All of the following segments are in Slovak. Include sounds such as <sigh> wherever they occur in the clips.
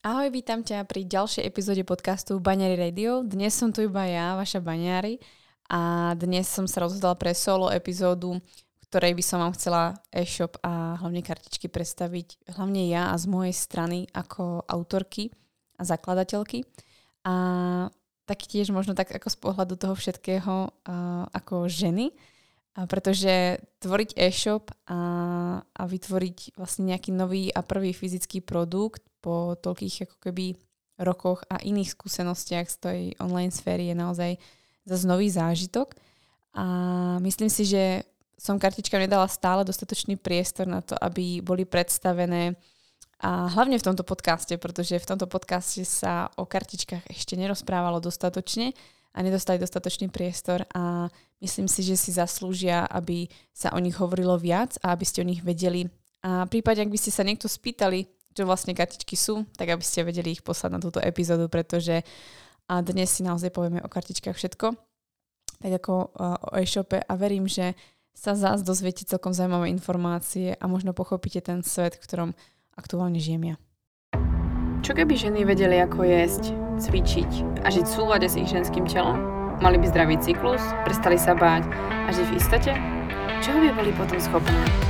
Ahoj, vítam ťa pri ďalšej epizóde podcastu Baňary Radio. Dnes som tu iba ja, vaša Baňári a dnes som sa rozhodla pre solo epizódu, ktorej by som vám chcela e-shop a hlavne kartičky predstaviť hlavne ja a z mojej strany ako autorky a zakladateľky. A taktiež možno tak ako z pohľadu toho všetkého ako ženy, a pretože tvoriť e-shop a, a vytvoriť vlastne nejaký nový a prvý fyzický produkt po toľkých ako keby rokoch a iných skúsenostiach z tej online sféry je naozaj zase nový zážitok. A myslím si, že som kartičkám nedala stále dostatočný priestor na to, aby boli predstavené a hlavne v tomto podcaste, pretože v tomto podcaste sa o kartičkách ešte nerozprávalo dostatočne a nedostali dostatočný priestor a myslím si, že si zaslúžia, aby sa o nich hovorilo viac a aby ste o nich vedeli. A v prípade, ak by ste sa niekto spýtali, čo vlastne kartičky sú, tak aby ste vedeli ich poslať na túto epizódu, pretože a dnes si naozaj povieme o kartičkách všetko, tak ako o e-shope a verím, že sa zás dozviete celkom zaujímavé informácie a možno pochopíte ten svet, v ktorom aktuálne žijem ja. Čo keby ženy vedeli, ako jesť, cvičiť a žiť v súlade s ich ženským telom? Mali by zdravý cyklus, prestali sa báť a žiť v istote? Čo by boli potom schopné?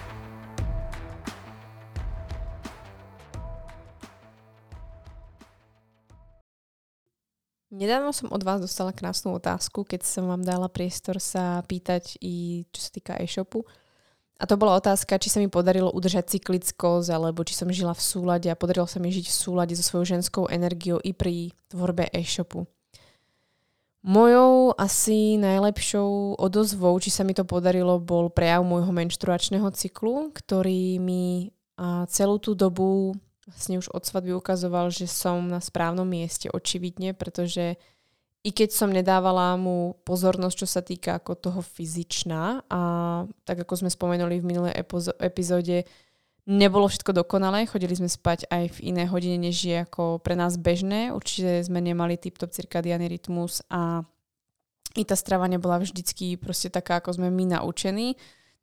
Nedávno som od vás dostala krásnu otázku, keď som vám dala priestor sa pýtať i čo sa týka e-shopu. A to bola otázka, či sa mi podarilo udržať cyklickosť, alebo či som žila v súlade a podarilo sa mi žiť v súlade so svojou ženskou energiou i pri tvorbe e-shopu. Mojou asi najlepšou odozvou, či sa mi to podarilo, bol prejav môjho menštruačného cyklu, ktorý mi celú tú dobu vlastne už od svadby ukazoval, že som na správnom mieste, očividne, pretože i keď som nedávala mu pozornosť, čo sa týka ako toho fyzičná a tak ako sme spomenuli v minulej epizóde, nebolo všetko dokonalé, chodili sme spať aj v iné hodine, než je ako pre nás bežné. Určite sme nemali tip-top cirkadiálny rytmus a i tá strava nebola vždycky proste taká, ako sme my naučení.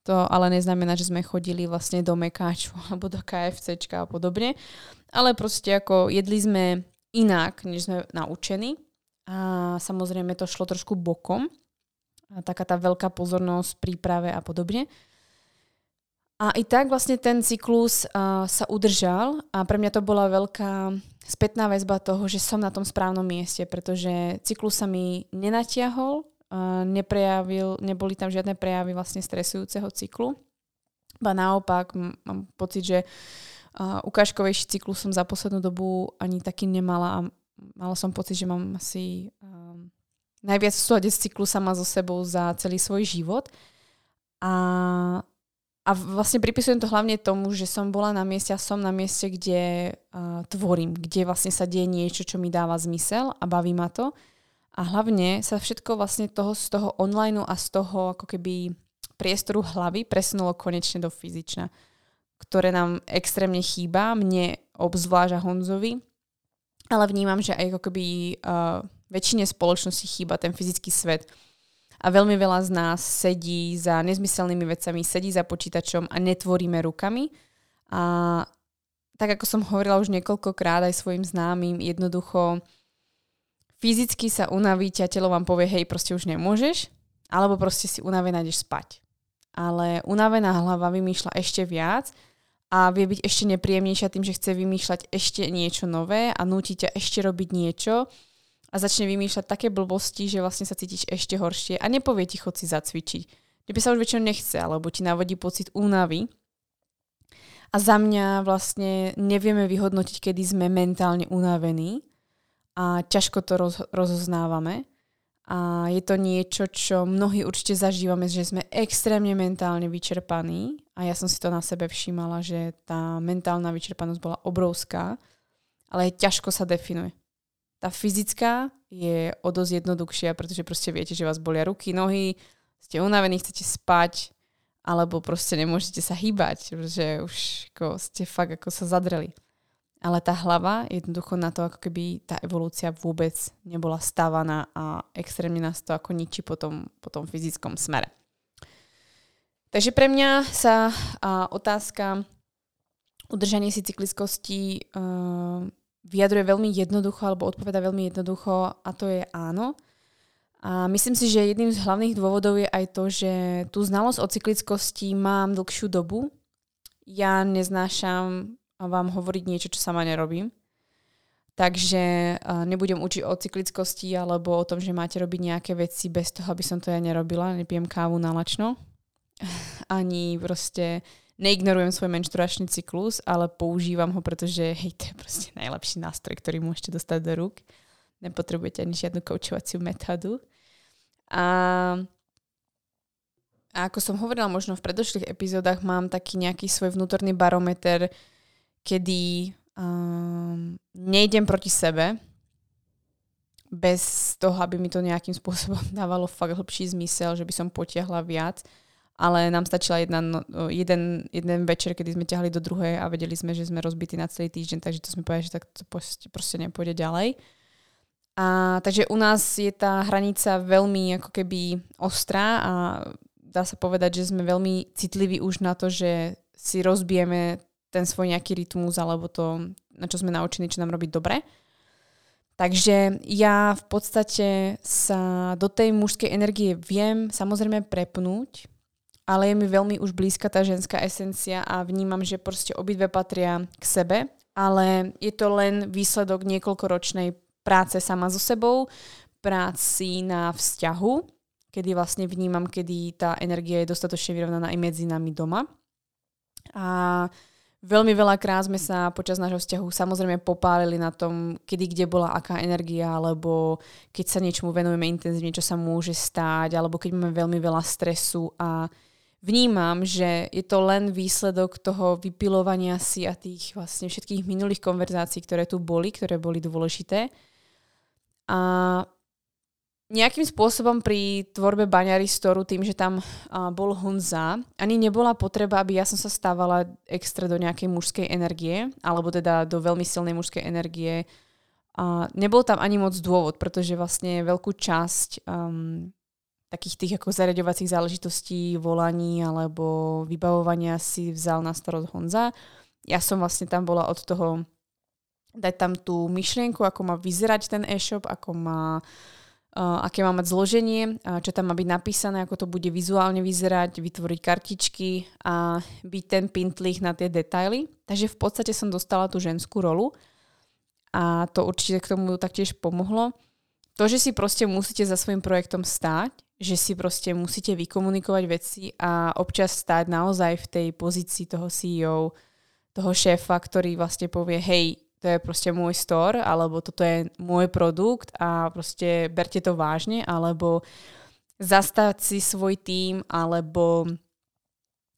To ale neznamená, že sme chodili vlastne do Mekáču <laughs> alebo do KFCčka a podobne. Ale proste ako jedli sme inak, než sme naučení. A samozrejme to šlo trošku bokom. A taká tá veľká pozornosť, príprave a podobne. A i tak vlastne ten cyklus uh, sa udržal a pre mňa to bola veľká spätná väzba toho, že som na tom správnom mieste, pretože cyklus sa mi nenatiahol, neprejavil, neboli tam žiadne prejavy vlastne stresujúceho cyklu. Ba naopak, mám pocit, že uh, ukážkovejší cyklus som za poslednú dobu ani taký nemala a mala som pocit, že mám asi um, najviac v súlade s cyklu sama so sebou za celý svoj život. A, a vlastne pripisujem to hlavne tomu, že som bola na mieste a som na mieste, kde uh, tvorím, kde vlastne sa deje niečo, čo mi dáva zmysel a baví ma to. A hlavne sa všetko vlastne toho, z toho online a z toho ako keby priestoru hlavy presunulo konečne do fyzična, ktoré nám extrémne chýba, mne obzvlášť Honzovi, ale vnímam, že aj ako keby uh, väčšine spoločnosti chýba ten fyzický svet. A veľmi veľa z nás sedí za nezmyselnými vecami, sedí za počítačom a netvoríme rukami. A tak ako som hovorila už niekoľkokrát aj svojim známym, jednoducho fyzicky sa unavíte a telo vám povie, hej, proste už nemôžeš, alebo proste si unavená ideš spať. Ale unavená hlava vymýšľa ešte viac a vie byť ešte nepríjemnejšia tým, že chce vymýšľať ešte niečo nové a núti ťa ešte robiť niečo a začne vymýšľať také blbosti, že vlastne sa cítiš ešte horšie a nepovie ti chod si zacvičiť. Tebe sa už väčšinou nechce, alebo ti navodí pocit únavy. A za mňa vlastne nevieme vyhodnotiť, kedy sme mentálne unavení a ťažko to roz, rozoznávame. A je to niečo, čo mnohí určite zažívame, že sme extrémne mentálne vyčerpaní a ja som si to na sebe všímala, že tá mentálna vyčerpanosť bola obrovská, ale ťažko sa definuje. tá fyzická je o dosť jednoduchšia, pretože proste viete, že vás bolia ruky, nohy, ste unavení, chcete spať, alebo proste nemôžete sa hýbať, pretože už ako ste fakt ako sa zadreli. Ale tá hlava, jednoducho na to, ako keby tá evolúcia vôbec nebola stávaná a extrémne nás to ako ničí po tom, po tom fyzickom smere. Takže pre mňa sa a, otázka udržanie si cyklickosti uh, vyjadruje veľmi jednoducho alebo odpoveda veľmi jednoducho a to je áno. A myslím si, že jedným z hlavných dôvodov je aj to, že tú znalosť o cyklickosti mám dlhšiu dobu. Ja neznášam vám hovoriť niečo, čo sama nerobím. Takže nebudem učiť o cyklickosti alebo o tom, že máte robiť nejaké veci bez toho, aby som to ja nerobila. Nepijem kávu na lačno. <laughs> Ani proste neignorujem svoj menštruačný cyklus, ale používam ho, pretože hej, to je proste najlepší nástroj, ktorý môžete dostať do rúk. Nepotrebujete ani žiadnu koučovaciu metódu. A, a ako som hovorila možno v predošlých epizódach, mám taký nejaký svoj vnútorný barometer, kedy um, nejdem proti sebe, bez toho, aby mi to nejakým <laughs> spôsobom dávalo fakt hlbší zmysel, že by som potiahla viac. Ale nám stačila jedna, no, jeden, jeden večer, kedy sme ťahli do druhej a vedeli sme, že sme rozbití na celý týždeň, takže to sme povedali, že tak to proste, proste nepôjde ďalej. A, takže u nás je tá hranica veľmi ako keby ostrá a dá sa povedať, že sme veľmi citliví už na to, že si rozbijeme ten svoj nejaký rytmus alebo to, na čo sme naučení, čo nám robí dobre. Takže ja v podstate sa do tej mužskej energie viem samozrejme prepnúť, ale je mi veľmi už blízka tá ženská esencia a vnímam, že proste obidve patria k sebe, ale je to len výsledok niekoľkoročnej práce sama so sebou, práci na vzťahu, kedy vlastne vnímam, kedy tá energia je dostatočne vyrovnaná aj medzi nami doma. A Veľmi veľakrát sme sa počas nášho vzťahu samozrejme popálili na tom, kedy kde bola aká energia, alebo keď sa niečomu venujeme intenzívne, čo sa môže stáť, alebo keď máme veľmi veľa stresu a vnímam, že je to len výsledok toho vypilovania si a tých vlastne všetkých minulých konverzácií, ktoré tu boli, ktoré boli dôležité. A nejakým spôsobom pri tvorbe baňaristoru, tým, že tam uh, bol Honza, ani nebola potreba, aby ja som sa stávala extra do nejakej mužskej energie, alebo teda do veľmi silnej mužskej energie. A nebol tam ani moc dôvod, pretože vlastne veľkú časť um, takých tých ako zariadovacích záležitostí, volaní alebo vybavovania si vzal na starosť Honza. Ja som vlastne tam bola od toho dať tam tú myšlienku, ako má vyzerať ten e-shop, ako má uh, uh, aké má mať zloženie, čo tam má byť napísané, ako to bude vizuálne vyzerať, vytvoriť kartičky a byť ten pintlich na tie detaily. Takže v podstate som dostala tú ženskú rolu a to určite k tomu taktiež pomohlo. To, že si proste musíte za svojim projektom stáť, že si proste musíte vykomunikovať veci a občas stáť naozaj v tej pozícii toho CEO, toho šéfa, ktorý vlastne povie, hej, to je proste môj store, alebo toto je môj produkt a proste berte to vážne, alebo zastať si svoj tým, alebo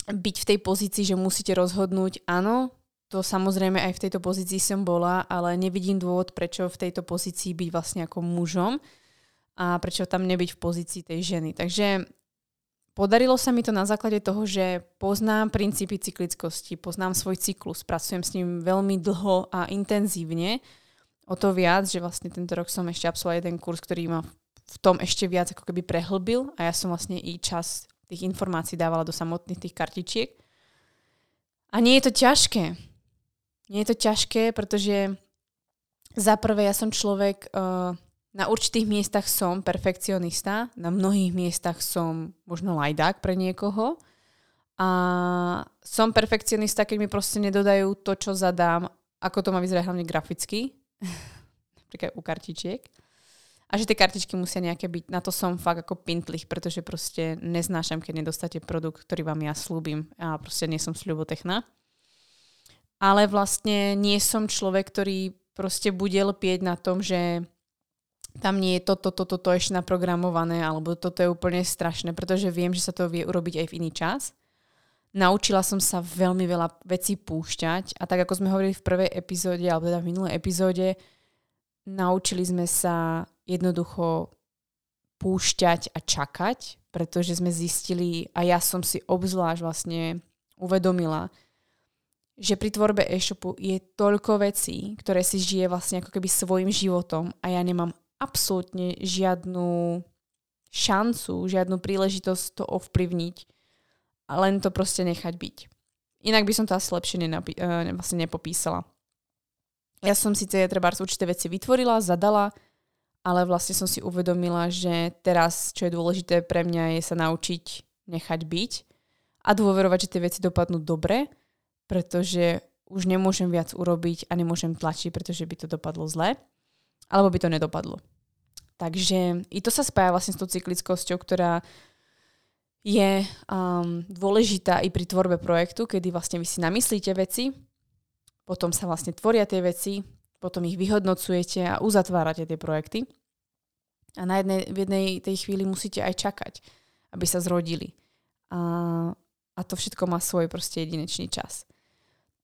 byť v tej pozícii, že musíte rozhodnúť, áno, to samozrejme aj v tejto pozícii som bola, ale nevidím dôvod, prečo v tejto pozícii byť vlastne ako mužom a prečo tam nebyť v pozícii tej ženy. Takže Podarilo sa mi to na základe toho, že poznám princípy cyklickosti, poznám svoj cyklus, pracujem s ním veľmi dlho a intenzívne. O to viac, že vlastne tento rok som ešte absolvoval jeden kurz, ktorý ma v tom ešte viac ako keby prehlbil a ja som vlastne i čas tých informácií dávala do samotných tých kartičiek. A nie je to ťažké. Nie je to ťažké, pretože za prvé ja som človek, uh, na určitých miestach som perfekcionista, na mnohých miestach som možno lajdák pre niekoho. A som perfekcionista, keď mi proste nedodajú to, čo zadám, ako to má vyzerať hlavne graficky, <laughs> napríklad u kartičiek. A že tie kartičky musia nejaké byť, na to som fakt ako pintlich, pretože proste neznášam, keď nedostáte produkt, ktorý vám ja slúbim. A proste nie som sľubotechná. Ale vlastne nie som človek, ktorý proste bude lpieť na tom, že tam nie je toto, toto, toto ešte naprogramované, alebo toto je úplne strašné, pretože viem, že sa to vie urobiť aj v iný čas. Naučila som sa veľmi veľa vecí púšťať a tak ako sme hovorili v prvej epizóde, alebo teda v minulej epizóde, naučili sme sa jednoducho púšťať a čakať, pretože sme zistili, a ja som si obzvlášť vlastne uvedomila, že pri tvorbe e-shopu je toľko vecí, ktoré si žije vlastne ako keby svojim životom a ja nemám absolútne žiadnu šancu, žiadnu príležitosť to ovplyvniť a len to proste nechať byť. Inak by som to asi lepšie nenapi- uh, vlastne nepopísala. Ja som síce treba určité veci vytvorila, zadala, ale vlastne som si uvedomila, že teraz, čo je dôležité pre mňa, je sa naučiť nechať byť a dôverovať, že tie veci dopadnú dobre, pretože už nemôžem viac urobiť a nemôžem tlačiť, pretože by to dopadlo zle, alebo by to nedopadlo. Takže i to sa spája vlastne s tou cyklickosťou, ktorá je um, dôležitá i pri tvorbe projektu, kedy vlastne vy si namyslíte veci, potom sa vlastne tvoria tie veci, potom ich vyhodnocujete a uzatvárate tie projekty. A na jednej, v jednej tej chvíli musíte aj čakať, aby sa zrodili. A, a to všetko má svoj proste jedinečný čas.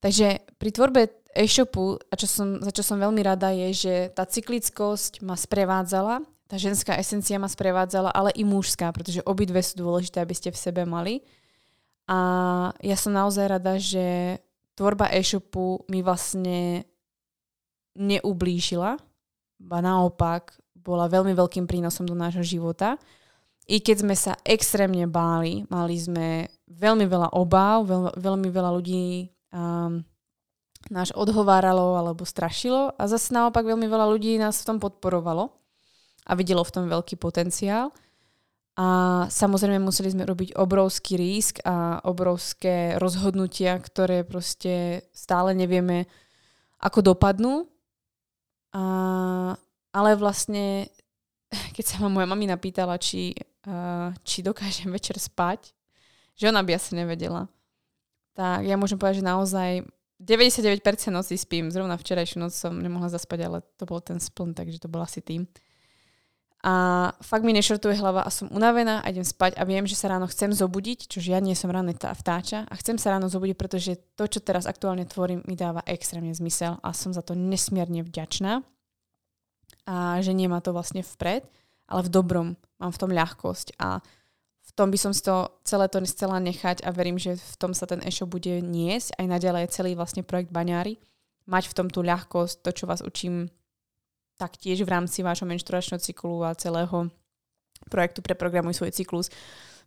Takže pri tvorbe e-shopu, a čo som, za čo som veľmi rada, je, že tá cyklickosť ma sprevádzala, tá ženská esencia ma sprevádzala, ale i mužská, pretože obidve sú dôležité, aby ste v sebe mali. A ja som naozaj rada, že tvorba e-shopu mi vlastne neublížila, ba naopak bola veľmi veľkým prínosom do nášho života. I keď sme sa extrémne báli, mali sme veľmi veľa obáv, veľ, veľmi veľa ľudí um, nás odhováralo alebo strašilo a zase naopak veľmi veľa ľudí nás v tom podporovalo a videlo v tom veľký potenciál. A samozrejme museli sme robiť obrovský risk a obrovské rozhodnutia, ktoré proste stále nevieme, ako dopadnú. A, ale vlastne, keď sa ma moja mamina pýtala, či, uh, či dokážem večer spať, že ona by asi nevedela. Tak ja môžem povedať, že naozaj 99% noci spím. Zrovna včerajšiu noc som nemohla zaspať, ale to bol ten spln, takže to bol asi tým. A fakt mi nešortuje hlava a som unavená a idem spať a viem, že sa ráno chcem zobudiť, čo ja nie som ráno vtáča a chcem sa ráno zobudiť, pretože to, čo teraz aktuálne tvorím, mi dáva extrémne zmysel a som za to nesmierne vďačná a že nie ma to vlastne vpred, ale v dobrom. Mám v tom ľahkosť a tom by som si to celé to chcela nechať a verím, že v tom sa ten e-shop bude niesť aj naďalej celý vlastne projekt Baňári. Mať v tom tú ľahkosť, to, čo vás učím taktiež v rámci vášho menštruačného cyklu a celého projektu Preprogramuj svoj cyklus,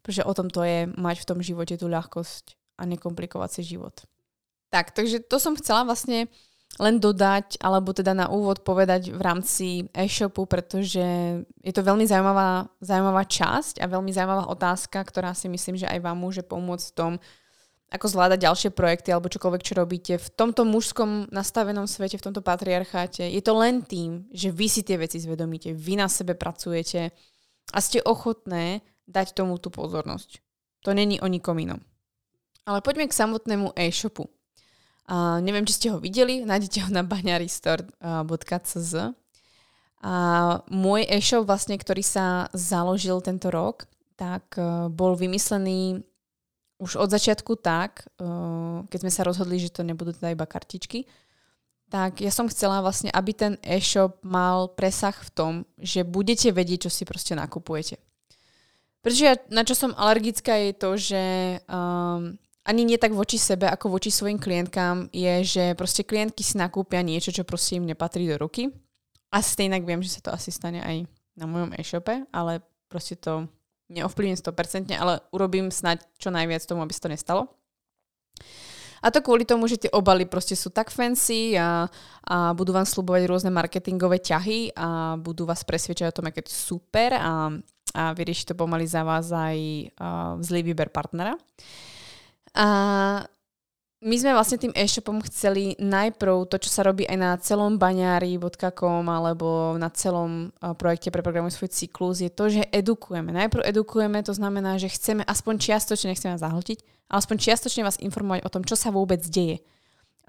pretože o tom to je mať v tom živote tú ľahkosť a nekomplikovať si život. Tak, takže to som chcela vlastne len dodať, alebo teda na úvod povedať v rámci e-shopu, pretože je to veľmi zaujímavá, zaujímavá časť a veľmi zaujímavá otázka, ktorá si myslím, že aj vám môže pomôcť v tom, ako zvládať ďalšie projekty alebo čokoľvek, čo robíte v tomto mužskom nastavenom svete, v tomto patriarcháte. Je to len tým, že vy si tie veci zvedomíte, vy na sebe pracujete a ste ochotné dať tomu tú pozornosť. To není o nikom inom. Ale poďme k samotnému e-shopu. Uh, neviem, či ste ho videli, nájdete ho na baňaristore.cz. A môj e-shop, vlastne, ktorý sa založil tento rok, tak uh, bol vymyslený už od začiatku tak, uh, keď sme sa rozhodli, že to nebudú teda iba kartičky, tak ja som chcela vlastne, aby ten e-shop mal presah v tom, že budete vedieť, čo si proste nakupujete. Pretože ja, na čo som alergická je to, že um, ani nie tak voči sebe, ako voči svojim klientkám je, že proste klientky si nakúpia niečo, čo proste im nepatrí do ruky. A stejnak viem, že sa to asi stane aj na mojom e-shope, ale proste to neovplyvním 100%, ale urobím snať čo najviac tomu, aby sa to nestalo. A to kvôli tomu, že tie obaly proste sú tak fancy a, a budú vám slubovať rôzne marketingové ťahy a budú vás presvedčať o tom, aké to super a, a vyrieši to pomaly za vás aj uh, zlý výber partnera. A my sme vlastne tým e-shopom chceli najprv to, čo sa robí aj na celom baňári.com alebo na celom projekte pre programuj svoj cyklus, je to, že edukujeme. Najprv edukujeme, to znamená, že chceme aspoň čiastočne, nechceme vás zahltiť, aspoň čiastočne vás informovať o tom, čo sa vôbec deje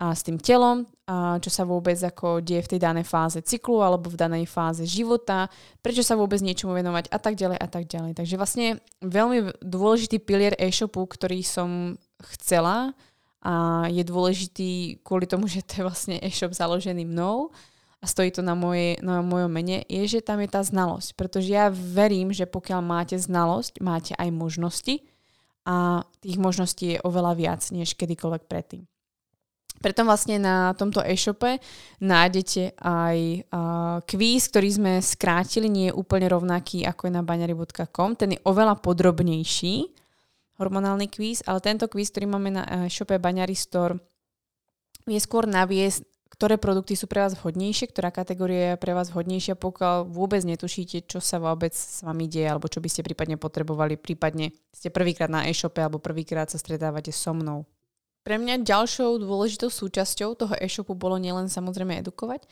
a s tým telom, a čo sa vôbec ako deje v tej danej fáze cyklu alebo v danej fáze života, prečo sa vôbec niečomu venovať a tak ďalej a tak ďalej. Takže vlastne veľmi dôležitý pilier e-shopu, ktorý som chcela a je dôležitý kvôli tomu, že to je vlastne e-shop založený mnou a stojí to na, moje, na mojom mene, je, že tam je tá znalosť. Pretože ja verím, že pokiaľ máte znalosť, máte aj možnosti a tých možností je oveľa viac, než kedykoľvek predtým. Preto vlastne na tomto e-shope nájdete aj uh, kvíz, ktorý sme skrátili, nie je úplne rovnaký ako je na baňary.com. Ten je oveľa podrobnejší, hormonálny kvíz, ale tento kvíz, ktorý máme na e-shope Baňary Store, je skôr naviesť, ktoré produkty sú pre vás vhodnejšie, ktorá kategória je pre vás vhodnejšia, pokiaľ vôbec netušíte, čo sa vôbec s vami deje, alebo čo by ste prípadne potrebovali, prípadne ste prvýkrát na e-shope alebo prvýkrát sa stretávate so mnou. Pre mňa ďalšou dôležitou súčasťou toho e-shopu bolo nielen samozrejme edukovať,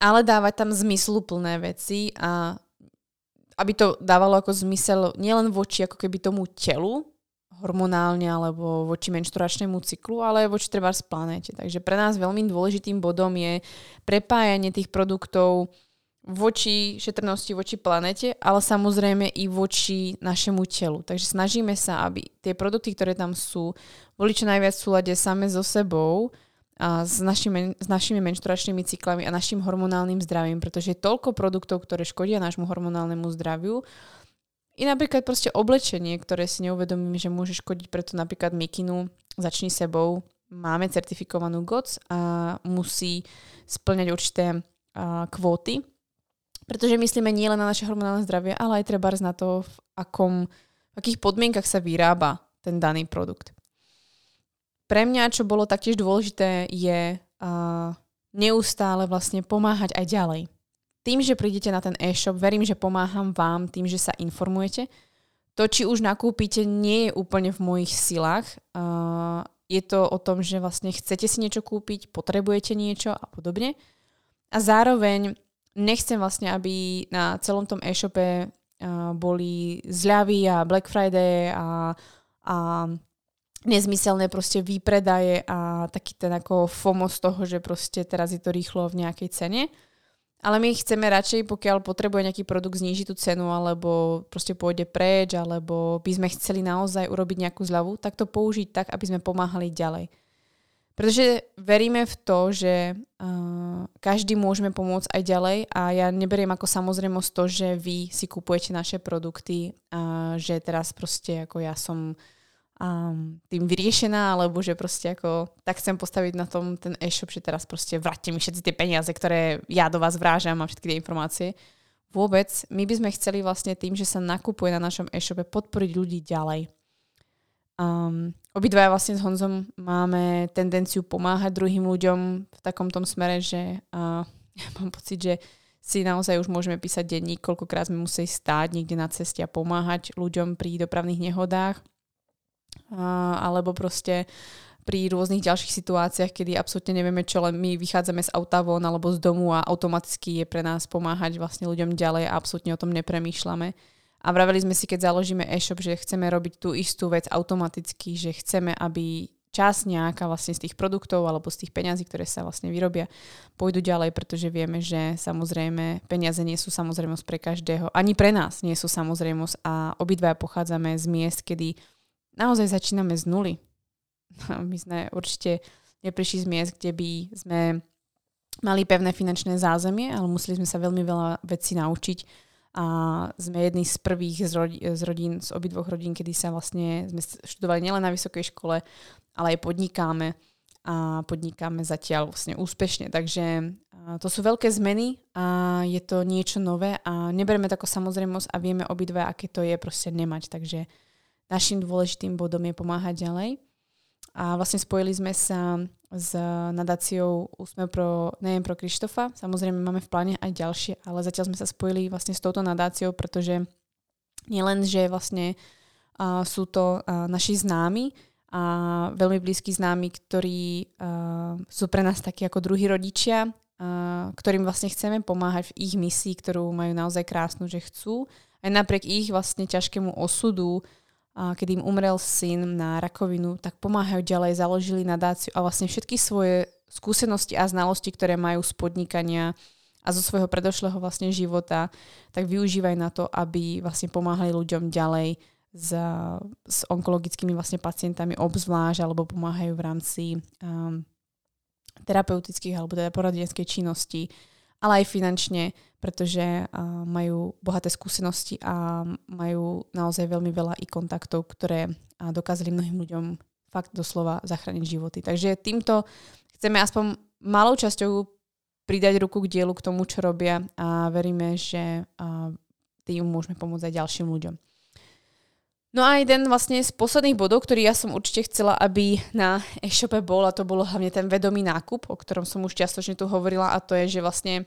ale dávať tam zmysluplné veci a aby to dávalo ako zmysel nielen voči ako keby tomu telu, hormonálne alebo voči menšturačnému cyklu, ale voči treba z planéte. Takže pre nás veľmi dôležitým bodom je prepájanie tých produktov voči šetrnosti, voči planete, ale samozrejme i voči našemu telu. Takže snažíme sa, aby tie produkty, ktoré tam sú, boli čo najviac v súlade same so sebou a s našimi, s našimi menšturačnými cyklami a našim hormonálnym zdravím, pretože je toľko produktov, ktoré škodia nášmu hormonálnemu zdraviu. I napríklad proste oblečenie, ktoré si neuvedomím, že môže škodiť, preto napríklad mikinu začni sebou. Máme certifikovanú GOTS a musí splňať určité uh, kvóty, pretože myslíme nielen na naše hormonálne zdravie, ale aj treba na to, v, akom, v akých podmienkach sa vyrába ten daný produkt. Pre mňa, čo bolo taktiež dôležité, je uh, neustále vlastne pomáhať aj ďalej. Tým, že prídete na ten e-shop, verím, že pomáham vám tým, že sa informujete. To, či už nakúpite, nie je úplne v mojich silách. Uh, je to o tom, že vlastne chcete si niečo kúpiť, potrebujete niečo a podobne. A zároveň nechcem vlastne, aby na celom tom e-shope uh, boli zľavy a Black Friday a, a nezmyselné proste výpredaje a taký ten ako FOMO z toho, že proste teraz je to rýchlo v nejakej cene. Ale my chceme radšej, pokiaľ potrebuje nejaký produkt znížiť tú cenu, alebo proste pôjde preč, alebo by sme chceli naozaj urobiť nejakú zľavu, tak to použiť tak, aby sme pomáhali ďalej. Pretože veríme v to, že uh, každý môžeme pomôcť aj ďalej a ja neberiem ako samozrejmosť to, že vy si kupujete naše produkty a že teraz proste ako ja som um, tým vyriešená, alebo že proste ako tak chcem postaviť na tom ten e-shop, že teraz proste vráťte mi všetci tie peniaze, ktoré ja do vás vrážam a všetky tie informácie. Vôbec, my by sme chceli vlastne tým, že sa nakupuje na našom e-shope, podporiť ľudí ďalej Um, obidvaja vlastne s Honzom máme tendenciu pomáhať druhým ľuďom v takom tom smere, že uh, <laughs> ja mám pocit, že si naozaj už môžeme písať denník, koľkokrát sme museli stáť niekde na ceste a pomáhať ľuďom pri dopravných nehodách. Alebo proste pri rôznych ďalších situáciách, kedy absolútne nevieme čo, len my vychádzame z auta von alebo z domu a automaticky je pre nás pomáhať vlastne ľuďom ďalej a absolútne o tom nepremýšľame. A vraveli sme si, keď založíme e-shop, že chceme robiť tú istú vec automaticky, že chceme, aby čas nejaká vlastne z tých produktov alebo z tých peňazí, ktoré sa vlastne vyrobia, pôjdu ďalej, pretože vieme, že samozrejme peniaze nie sú samozrejmosť pre každého. Ani pre nás nie sú samozrejmosť a obidva pochádzame z miest, kedy naozaj začíname z nuly. <laughs> My sme určite neprišli z miest, kde by sme mali pevné finančné zázemie, ale museli sme sa veľmi veľa vecí naučiť a sme jedni z prvých z, rodi, z rodín, z obidvoch rodín, kedy sa vlastne sme študovali nielen na vysokej škole, ale aj podnikáme a podnikáme zatiaľ vlastne úspešne. Takže to sú veľké zmeny a je to niečo nové a nebereme to ako samozrejmosť a vieme obidve, aké to je proste nemať. Takže našim dôležitým bodom je pomáhať ďalej. A vlastne spojili sme sa s nadáciou Úsmev pro, neviem, pro Krištofa. Samozrejme máme v pláne aj ďalšie, ale zatiaľ sme sa spojili vlastne s touto nadáciou, pretože nielen, že vlastne uh, sú to uh, naši známi a veľmi blízki známi, ktorí uh, sú pre nás takí ako druhí rodičia, uh, ktorým vlastne chceme pomáhať v ich misii, ktorú majú naozaj krásnu, že chcú aj napriek ich vlastne ťažkému osudu a keď im umrel syn na rakovinu, tak pomáhajú ďalej, založili nadáciu a vlastne všetky svoje skúsenosti a znalosti, ktoré majú z podnikania a zo svojho predošlého vlastne života, tak využívajú na to, aby vlastne pomáhali ľuďom ďalej s, s onkologickými vlastne pacientami obzvlášť alebo pomáhajú v rámci um, terapeutických alebo teda poradenskej činnosti ale aj finančne, pretože majú bohaté skúsenosti a majú naozaj veľmi veľa i kontaktov, ktoré dokázali mnohým ľuďom fakt doslova zachrániť životy. Takže týmto chceme aspoň malou časťou pridať ruku k dielu k tomu, čo robia a veríme, že tým môžeme pomôcť aj ďalším ľuďom. No a jeden vlastne z posledných bodov, ktorý ja som určite chcela, aby na e-shope bol, a to bolo hlavne ten vedomý nákup, o ktorom som už čiastočne tu hovorila, a to je, že vlastne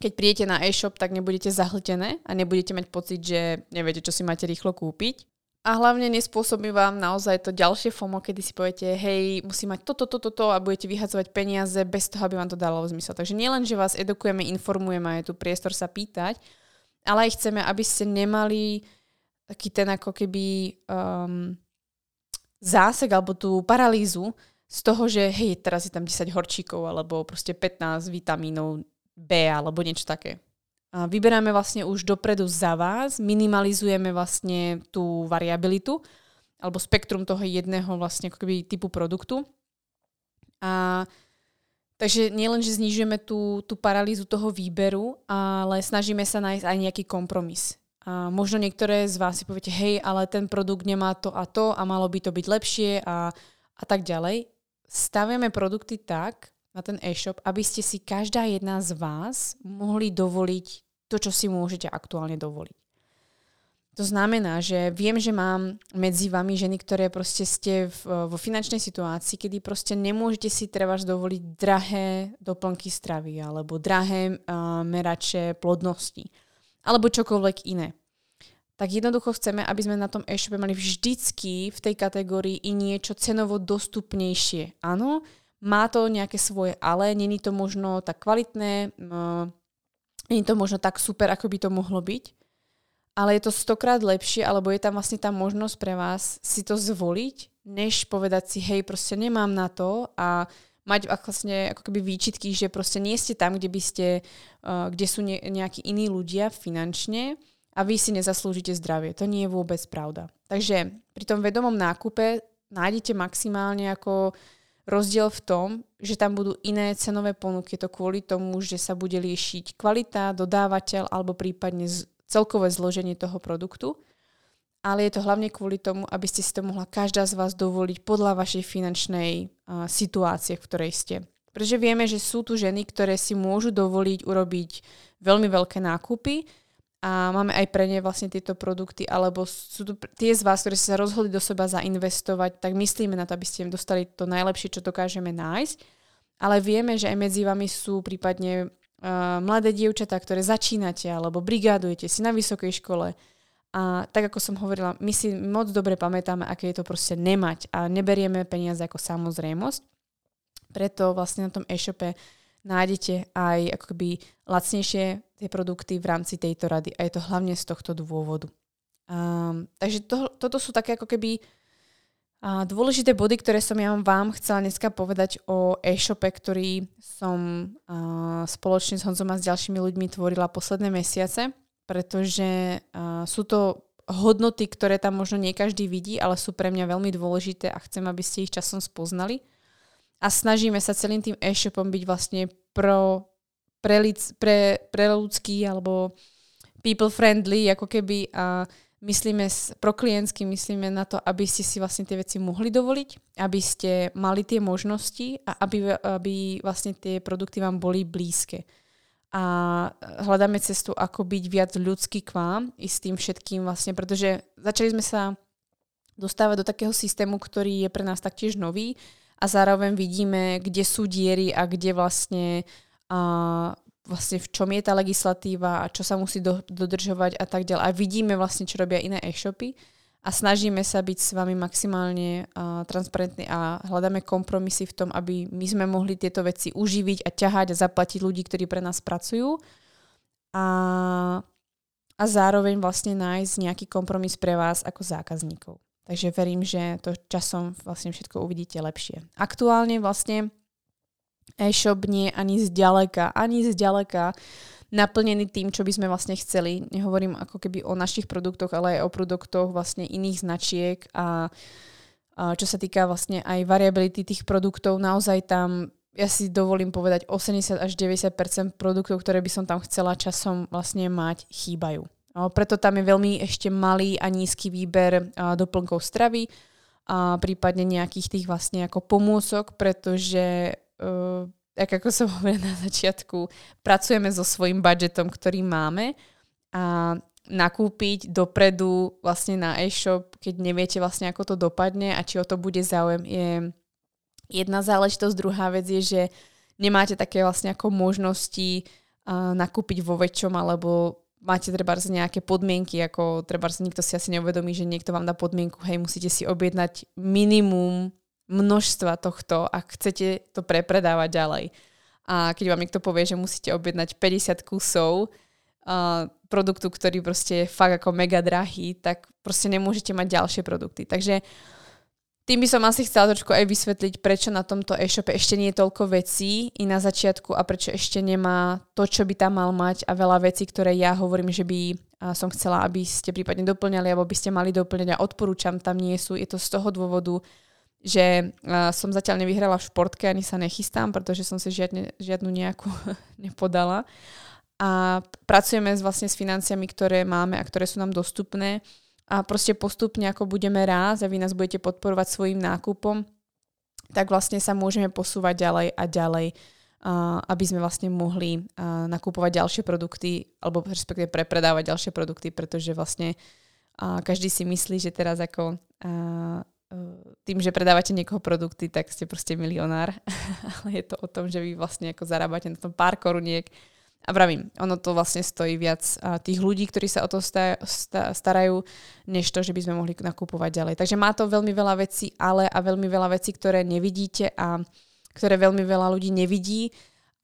keď prídete na e-shop, tak nebudete zahltené a nebudete mať pocit, že neviete, čo si máte rýchlo kúpiť. A hlavne nespôsobí vám naozaj to ďalšie FOMO, kedy si poviete, hej, musím mať toto, toto, toto a budete vyhadzovať peniaze bez toho, aby vám to dalo zmysel. Takže nielen, že vás edukujeme, informujeme, je tu priestor sa pýtať, ale aj chceme, aby ste nemali taký ten ako keby um, zásek alebo tú paralýzu z toho, že hej, teraz je tam 10 horčíkov alebo proste 15 vitamínov B alebo niečo také. A vyberáme vlastne už dopredu za vás, minimalizujeme vlastne tú variabilitu alebo spektrum toho jedného vlastne ako keby typu produktu. A takže nielen, že znižujeme tú, tú paralýzu toho výberu, ale snažíme sa nájsť aj nejaký kompromis. A možno niektoré z vás si poviete, hej, ale ten produkt nemá to a to a malo by to byť lepšie a, a tak ďalej. Staviame produkty tak na ten e-shop, aby ste si každá jedna z vás mohli dovoliť to, čo si môžete aktuálne dovoliť. To znamená, že viem, že mám medzi vami ženy, ktoré proste ste v, vo finančnej situácii, kedy proste nemôžete si treba dovoliť drahé doplnky stravy alebo drahé uh, merače plodnosti alebo čokoľvek iné. Tak jednoducho chceme, aby sme na tom e-shope mali vždycky v tej kategórii i niečo cenovo dostupnejšie. Áno, má to nejaké svoje ale, není to možno tak kvalitné, není to možno tak super, ako by to mohlo byť, ale je to stokrát lepšie, alebo je tam vlastne tá možnosť pre vás si to zvoliť, než povedať si, hej, proste nemám na to a mať vlastne ako keby výčitky, že proste nie ste tam, kde by ste, uh, kde sú ne, nejakí iní ľudia finančne a vy si nezaslúžite zdravie. To nie je vôbec pravda. Takže pri tom vedomom nákupe nájdete maximálne ako rozdiel v tom, že tam budú iné cenové ponuky. To kvôli tomu, že sa bude liešiť kvalita, dodávateľ alebo prípadne celkové zloženie toho produktu ale je to hlavne kvôli tomu, aby ste si to mohla každá z vás dovoliť podľa vašej finančnej uh, situácie, v ktorej ste. Pretože vieme, že sú tu ženy, ktoré si môžu dovoliť urobiť veľmi veľké nákupy a máme aj pre ne vlastne tieto produkty, alebo sú tu tie z vás, ktoré sa rozhodli do seba zainvestovať, tak myslíme na to, aby ste im dostali to najlepšie, čo dokážeme nájsť. Ale vieme, že aj medzi vami sú prípadne uh, mladé dievčatá, ktoré začínate alebo brigádujete si na vysokej škole, a tak ako som hovorila, my si moc dobre pamätáme, aké je to proste nemať a neberieme peniaze ako samozrejmosť. Preto vlastne na tom e-shope nájdete aj ako lacnejšie tie produkty v rámci tejto rady a je to hlavne z tohto dôvodu. Um, takže to, toto sú také ako keby a dôležité body, ktoré som ja vám chcela dneska povedať o e-shope, ktorý som uh, spoločne s Honzom a s ďalšími ľuďmi tvorila posledné mesiace pretože uh, sú to hodnoty, ktoré tam možno nie každý vidí, ale sú pre mňa veľmi dôležité a chcem, aby ste ich časom spoznali. A snažíme sa celým tým e-shopom byť vlastne pro, pre, pre, pre ľudský alebo people friendly, ako keby a myslíme pro klientsky, myslíme na to, aby ste si vlastne tie veci mohli dovoliť, aby ste mali tie možnosti a aby, aby vlastne tie produkty vám boli blízke a hľadáme cestu, ako byť viac ľudský k vám i s tým všetkým vlastne, pretože začali sme sa dostávať do takého systému, ktorý je pre nás taktiež nový a zároveň vidíme, kde sú diery a kde vlastne a vlastne v čom je tá legislatíva a čo sa musí do, dodržovať a tak ďalej. A vidíme vlastne, čo robia iné e-shopy a snažíme sa byť s vami maximálne uh, transparentní a hľadáme kompromisy v tom, aby my sme mohli tieto veci uživiť a ťahať a zaplatiť ľudí, ktorí pre nás pracujú a, a zároveň vlastne nájsť nejaký kompromis pre vás ako zákazníkov. Takže verím, že to časom vlastne všetko uvidíte lepšie. Aktuálne vlastne e-shop nie ani zďaleka, ani zďaleka naplnený tým, čo by sme vlastne chceli. Nehovorím ako keby o našich produktoch, ale aj o produktoch vlastne iných značiek a, a čo sa týka vlastne aj variability tých produktov, naozaj tam ja si dovolím povedať 80 až 90 produktov, ktoré by som tam chcela časom vlastne mať, chýbajú. No, preto tam je veľmi ešte malý a nízky výber doplnkov stravy a prípadne nejakých tých vlastne ako pomôcok, pretože uh, tak ako som <laughs> hovorila na začiatku, pracujeme so svojím budžetom, ktorý máme a nakúpiť dopredu vlastne na e-shop, keď neviete vlastne ako to dopadne a či o to bude záujem, je jedna záležitosť. Druhá vec je, že nemáte také vlastne ako možnosti uh, nakúpiť vo väčšom alebo máte treba nejaké podmienky, ako treba nikto si asi neuvedomí, že niekto vám dá podmienku, hej, musíte si objednať minimum množstva tohto a chcete to prepredávať ďalej. A keď vám niekto povie, že musíte objednať 50 kusov uh, produktu, ktorý proste je fakt ako mega drahý, tak proste nemôžete mať ďalšie produkty. Takže tým by som asi chcela trošku aj vysvetliť, prečo na tomto e-shope ešte nie je toľko vecí i na začiatku a prečo ešte nemá to, čo by tam mal mať a veľa vecí, ktoré ja hovorím, že by som chcela, aby ste prípadne doplňali alebo by ste mali doplňať a odporúčam, tam nie sú. Je to z toho dôvodu, že som zatiaľ nevyhrala v športke, ani sa nechystám, pretože som si žiadne, žiadnu nejakú <laughs> nepodala. A pracujeme vlastne s financiami, ktoré máme a ktoré sú nám dostupné a proste postupne, ako budeme rásť a vy nás budete podporovať svojim nákupom, tak vlastne sa môžeme posúvať ďalej a ďalej, uh, aby sme vlastne mohli uh, nakupovať ďalšie produkty alebo respektíve prepredávať ďalšie produkty, pretože vlastne uh, každý si myslí, že teraz ako uh, tým, že predávate niekoho produkty, tak ste proste milionár. <laughs> Ale je to o tom, že vy vlastne ako zarábate na tom pár koruniek a vravím, ono to vlastne stojí viac tých ľudí, ktorí sa o to starajú, než to, že by sme mohli nakupovať ďalej. Takže má to veľmi veľa vecí, ale a veľmi veľa vecí, ktoré nevidíte a ktoré veľmi veľa ľudí nevidí,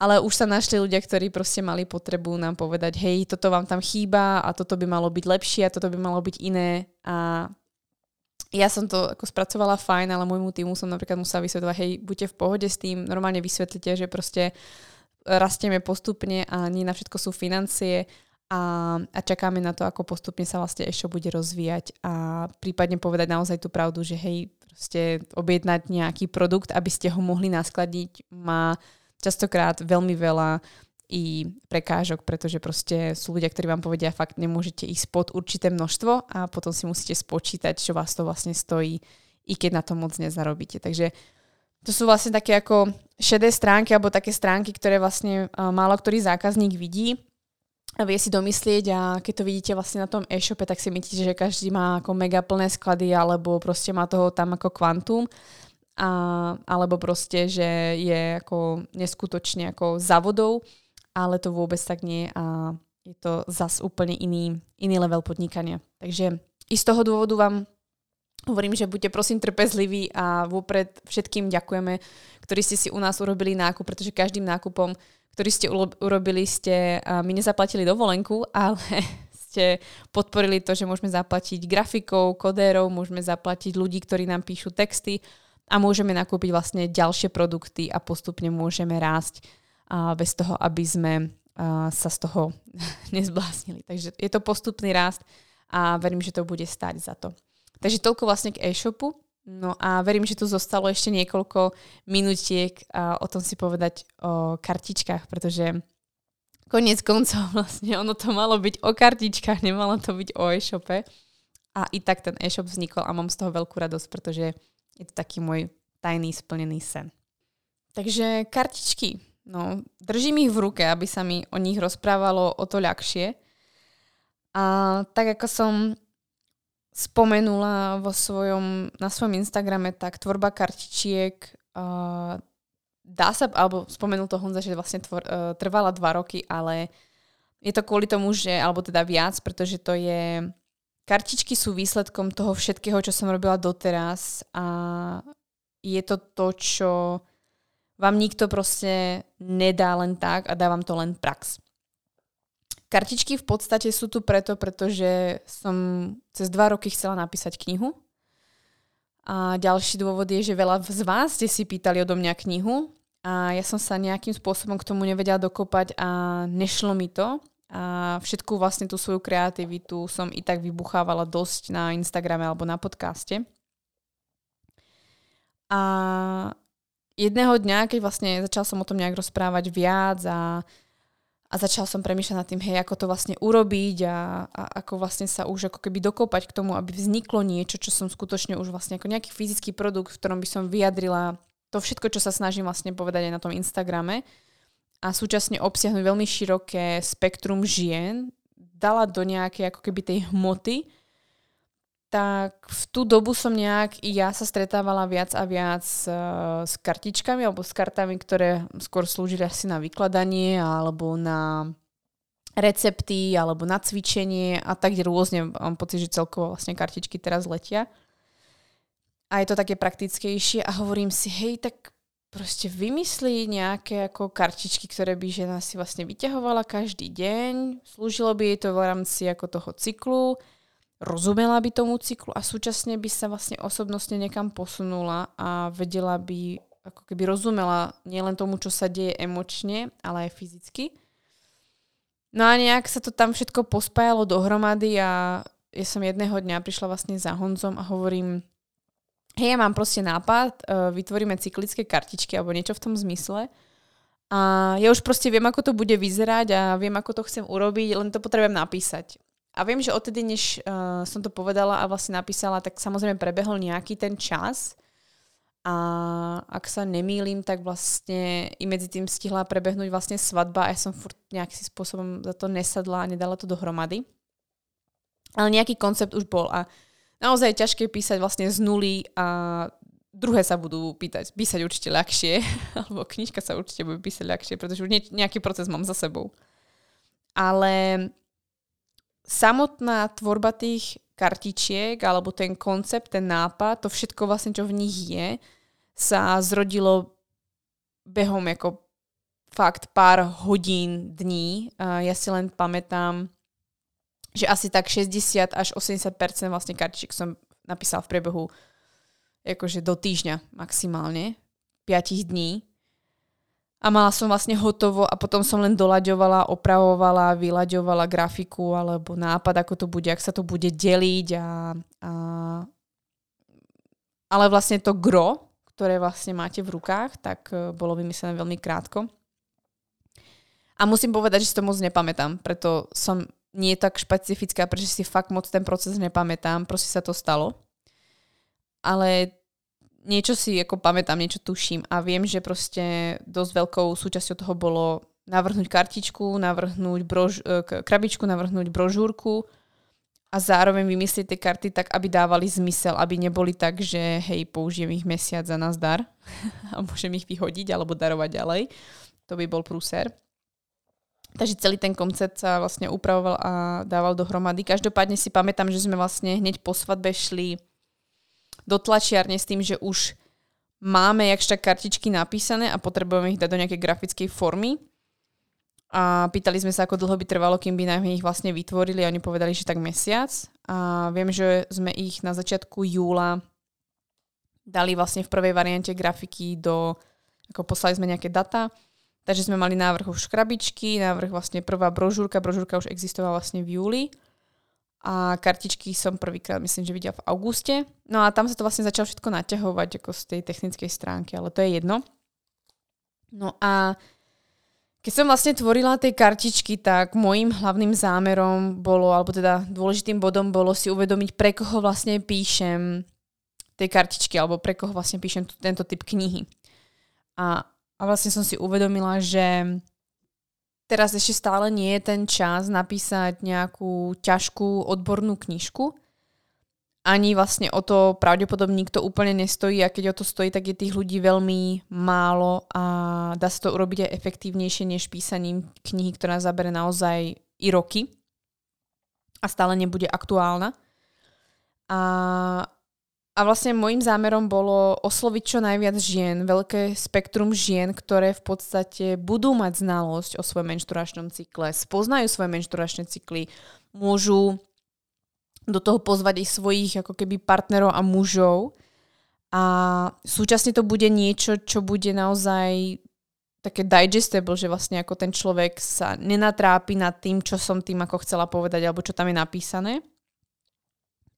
ale už sa našli ľudia, ktorí proste mali potrebu nám povedať, hej, toto vám tam chýba a toto by malo byť lepšie a toto by malo byť iné a ja som to ako spracovala fajn, ale môjmu týmu som napríklad musela vysvetľovať, hej, buďte v pohode s tým, normálne vysvetlite, že proste rastieme postupne a nie na všetko sú financie a, a čakáme na to, ako postupne sa vlastne ešte bude rozvíjať a prípadne povedať naozaj tú pravdu, že hej, proste objednať nejaký produkt, aby ste ho mohli naskladiť, má častokrát veľmi veľa i prekážok, pretože proste sú ľudia, ktorí vám povedia, fakt nemôžete ísť pod určité množstvo a potom si musíte spočítať, čo vás to vlastne stojí, i keď na to moc nezarobíte. Takže to sú vlastne také ako šedé stránky alebo také stránky, ktoré vlastne uh, málo ktorý zákazník vidí a vie si domyslieť a keď to vidíte vlastne na tom e-shope, tak si myslíte, že každý má ako mega plné sklady alebo proste má toho tam ako kvantum a, alebo proste, že je ako neskutočne ako závodov, ale to vôbec tak nie a je to zas úplne iný, iný level podnikania. Takže i z toho dôvodu vám Hovorím, že buďte prosím trpezliví a vopred všetkým ďakujeme, ktorí ste si u nás urobili nákup, pretože každým nákupom, ktorý ste urobili, ste my nezaplatili dovolenku, <laughs> ale ste podporili to, že môžeme zaplatiť grafikov, kodérov, môžeme zaplatiť ľudí, ktorí nám píšu texty a môžeme nakúpiť vlastne ďalšie produkty a postupne môžeme rásť bez toho, aby sme sa z toho <laughs> nezbláznili. Takže je to postupný rast a verím, že to bude stáť za to. Takže toľko vlastne k e-shopu. No a verím, že tu zostalo ešte niekoľko minutiek a o tom si povedať o kartičkách, pretože koniec koncov <laughs> vlastne ono to malo byť o kartičkách, nemalo to byť o e-shope. A i tak ten e-shop vznikol a mám z toho veľkú radosť, pretože je to taký môj tajný splnený sen. Takže kartičky, no držím ich v ruke, aby sa mi o nich rozprávalo o to ľahšie. A tak ako som spomenula vo svojom, na svojom Instagrame, tak tvorba kartičiek uh, dá sa, alebo spomenul to Honza, že vlastne tvor, uh, trvala dva roky, ale je to kvôli tomu, že, alebo teda viac, pretože to je, kartičky sú výsledkom toho všetkého, čo som robila doteraz a je to to, čo vám nikto proste nedá len tak a dávam to len prax. Kartičky v podstate sú tu preto, pretože som cez dva roky chcela napísať knihu. A ďalší dôvod je, že veľa z vás ste si pýtali odo mňa knihu a ja som sa nejakým spôsobom k tomu nevedela dokopať a nešlo mi to. A všetku vlastne tú svoju kreativitu som i tak vybuchávala dosť na Instagrame alebo na podcaste. A jedného dňa, keď vlastne začal som o tom nejak rozprávať viac a, a začal som premýšľať nad tým, hej, ako to vlastne urobiť a, a ako vlastne sa už ako keby dokopať k tomu, aby vzniklo niečo, čo som skutočne už vlastne ako nejaký fyzický produkt, v ktorom by som vyjadrila to všetko, čo sa snažím vlastne povedať aj na tom Instagrame. A súčasne obsiahnuť veľmi široké spektrum žien, dala do nejakej ako keby tej hmoty, tak v tú dobu som nejak i ja sa stretávala viac a viac uh, s kartičkami alebo s kartami, ktoré skôr slúžili asi na vykladanie alebo na recepty alebo na cvičenie a tak rôzne. Mám pocit, že celkovo vlastne kartičky teraz letia. A je to také praktickejšie a hovorím si, hej, tak proste vymyslí nejaké ako kartičky, ktoré by žena si vlastne vyťahovala každý deň. Slúžilo by jej to v rámci ako toho cyklu rozumela by tomu cyklu a súčasne by sa vlastne osobnostne niekam posunula a vedela by, ako keby rozumela nielen tomu, čo sa deje emočne, ale aj fyzicky. No a nejak sa to tam všetko pospájalo dohromady a ja som jedného dňa prišla vlastne za Honzom a hovorím, hej, ja mám proste nápad, uh, vytvoríme cyklické kartičky alebo niečo v tom zmysle. A ja už proste viem, ako to bude vyzerať a viem, ako to chcem urobiť, len to potrebujem napísať. A viem, že odtedy, než uh, som to povedala a vlastne napísala, tak samozrejme prebehol nejaký ten čas. A ak sa nemýlim, tak vlastne i medzi tým stihla prebehnúť vlastne svadba a ja som furt nejakým spôsobom za to nesadla a nedala to dohromady. Ale nejaký koncept už bol a naozaj je ťažké písať vlastne z nuly a druhé sa budú pýtať, písať určite ľahšie, <laughs> alebo knižka sa určite bude písať ľahšie, pretože už nejaký proces mám za sebou. Ale samotná tvorba tých kartičiek alebo ten koncept, ten nápad, to všetko vlastne, čo v nich je, sa zrodilo behom ako fakt pár hodín, dní. Ja si len pamätám, že asi tak 60 až 80% vlastne kartičiek som napísala v priebehu akože do týždňa maximálne, 5 dní a mala som vlastne hotovo a potom som len doľaďovala, opravovala, vyľaďovala grafiku alebo nápad, ako to bude, ak sa to bude deliť a, a ale vlastne to gro, ktoré vlastne máte v rukách, tak e, bolo vymyslené veľmi krátko. A musím povedať, že si to moc nepamätám, preto som nie tak špecifická, pretože si fakt moc ten proces nepamätám, proste sa to stalo. Ale niečo si ako pamätám, niečo tuším a viem, že proste dosť veľkou súčasťou toho bolo navrhnúť kartičku, navrhnúť brož, e, krabičku, navrhnúť brožúrku a zároveň vymyslieť tie karty tak, aby dávali zmysel, aby neboli tak, že hej, použijem ich mesiac za nás dar a môžem ich vyhodiť alebo darovať ďalej. To by bol prúser. Takže celý ten koncept sa vlastne upravoval a dával dohromady. Každopádne si pamätám, že sme vlastne hneď po svadbe šli do tlačiarne s tým, že už máme jakž tak kartičky napísané a potrebujeme ich dať do nejakej grafickej formy. A pýtali sme sa, ako dlho by trvalo, kým by nám ich vlastne vytvorili a oni povedali, že tak mesiac. A viem, že sme ich na začiatku júla dali vlastne v prvej variante grafiky do, ako poslali sme nejaké data, takže sme mali návrh už krabičky, návrh vlastne prvá brožúrka, brožúrka už existovala vlastne v júli a kartičky som prvýkrát myslím, že videla v auguste. No a tam sa to vlastne začalo všetko naťahovať ako z tej technickej stránky, ale to je jedno. No a keď som vlastne tvorila tie kartičky, tak môjim hlavným zámerom bolo, alebo teda dôležitým bodom bolo si uvedomiť, pre koho vlastne píšem tie kartičky, alebo pre koho vlastne píšem t- tento typ knihy. A, a vlastne som si uvedomila, že teraz ešte stále nie je ten čas napísať nejakú ťažkú odbornú knižku. Ani vlastne o to pravdepodobne nikto úplne nestojí a keď o to stojí, tak je tých ľudí veľmi málo a dá sa to urobiť aj efektívnejšie než písaním knihy, ktorá zabere naozaj i roky a stále nebude aktuálna. A a vlastne môjim zámerom bolo osloviť čo najviac žien, veľké spektrum žien, ktoré v podstate budú mať znalosť o svojom menšturačnom cykle, spoznajú svoje menšturačné cykly, môžu do toho pozvať aj svojich ako keby partnerov a mužov. A súčasne to bude niečo, čo bude naozaj také digestible, že vlastne ako ten človek sa nenatrápi nad tým, čo som tým ako chcela povedať, alebo čo tam je napísané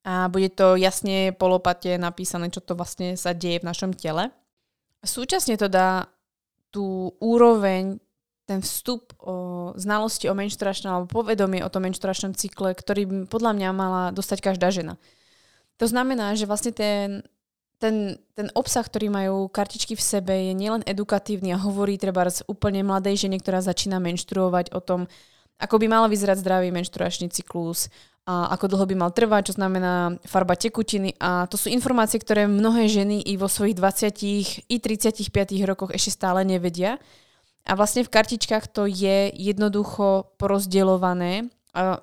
a bude to jasne polopate napísané, čo to vlastne sa deje v našom tele. Súčasne to dá tú úroveň, ten vstup o znalosti o menšturačnom alebo povedomie o tom menšturačnom cykle, ktorý by podľa mňa mala dostať každá žena. To znamená, že vlastne ten, ten, ten obsah, ktorý majú kartičky v sebe, je nielen edukatívny a hovorí treba úplne mladej žene, ktorá začína menštruovať o tom, ako by mal vyzerať zdravý menštruačný cyklus, a ako dlho by mal trvať, čo znamená farba tekutiny a to sú informácie, ktoré mnohé ženy i vo svojich 20 i 35 rokoch ešte stále nevedia. A vlastne v kartičkách to je jednoducho porozdeľované v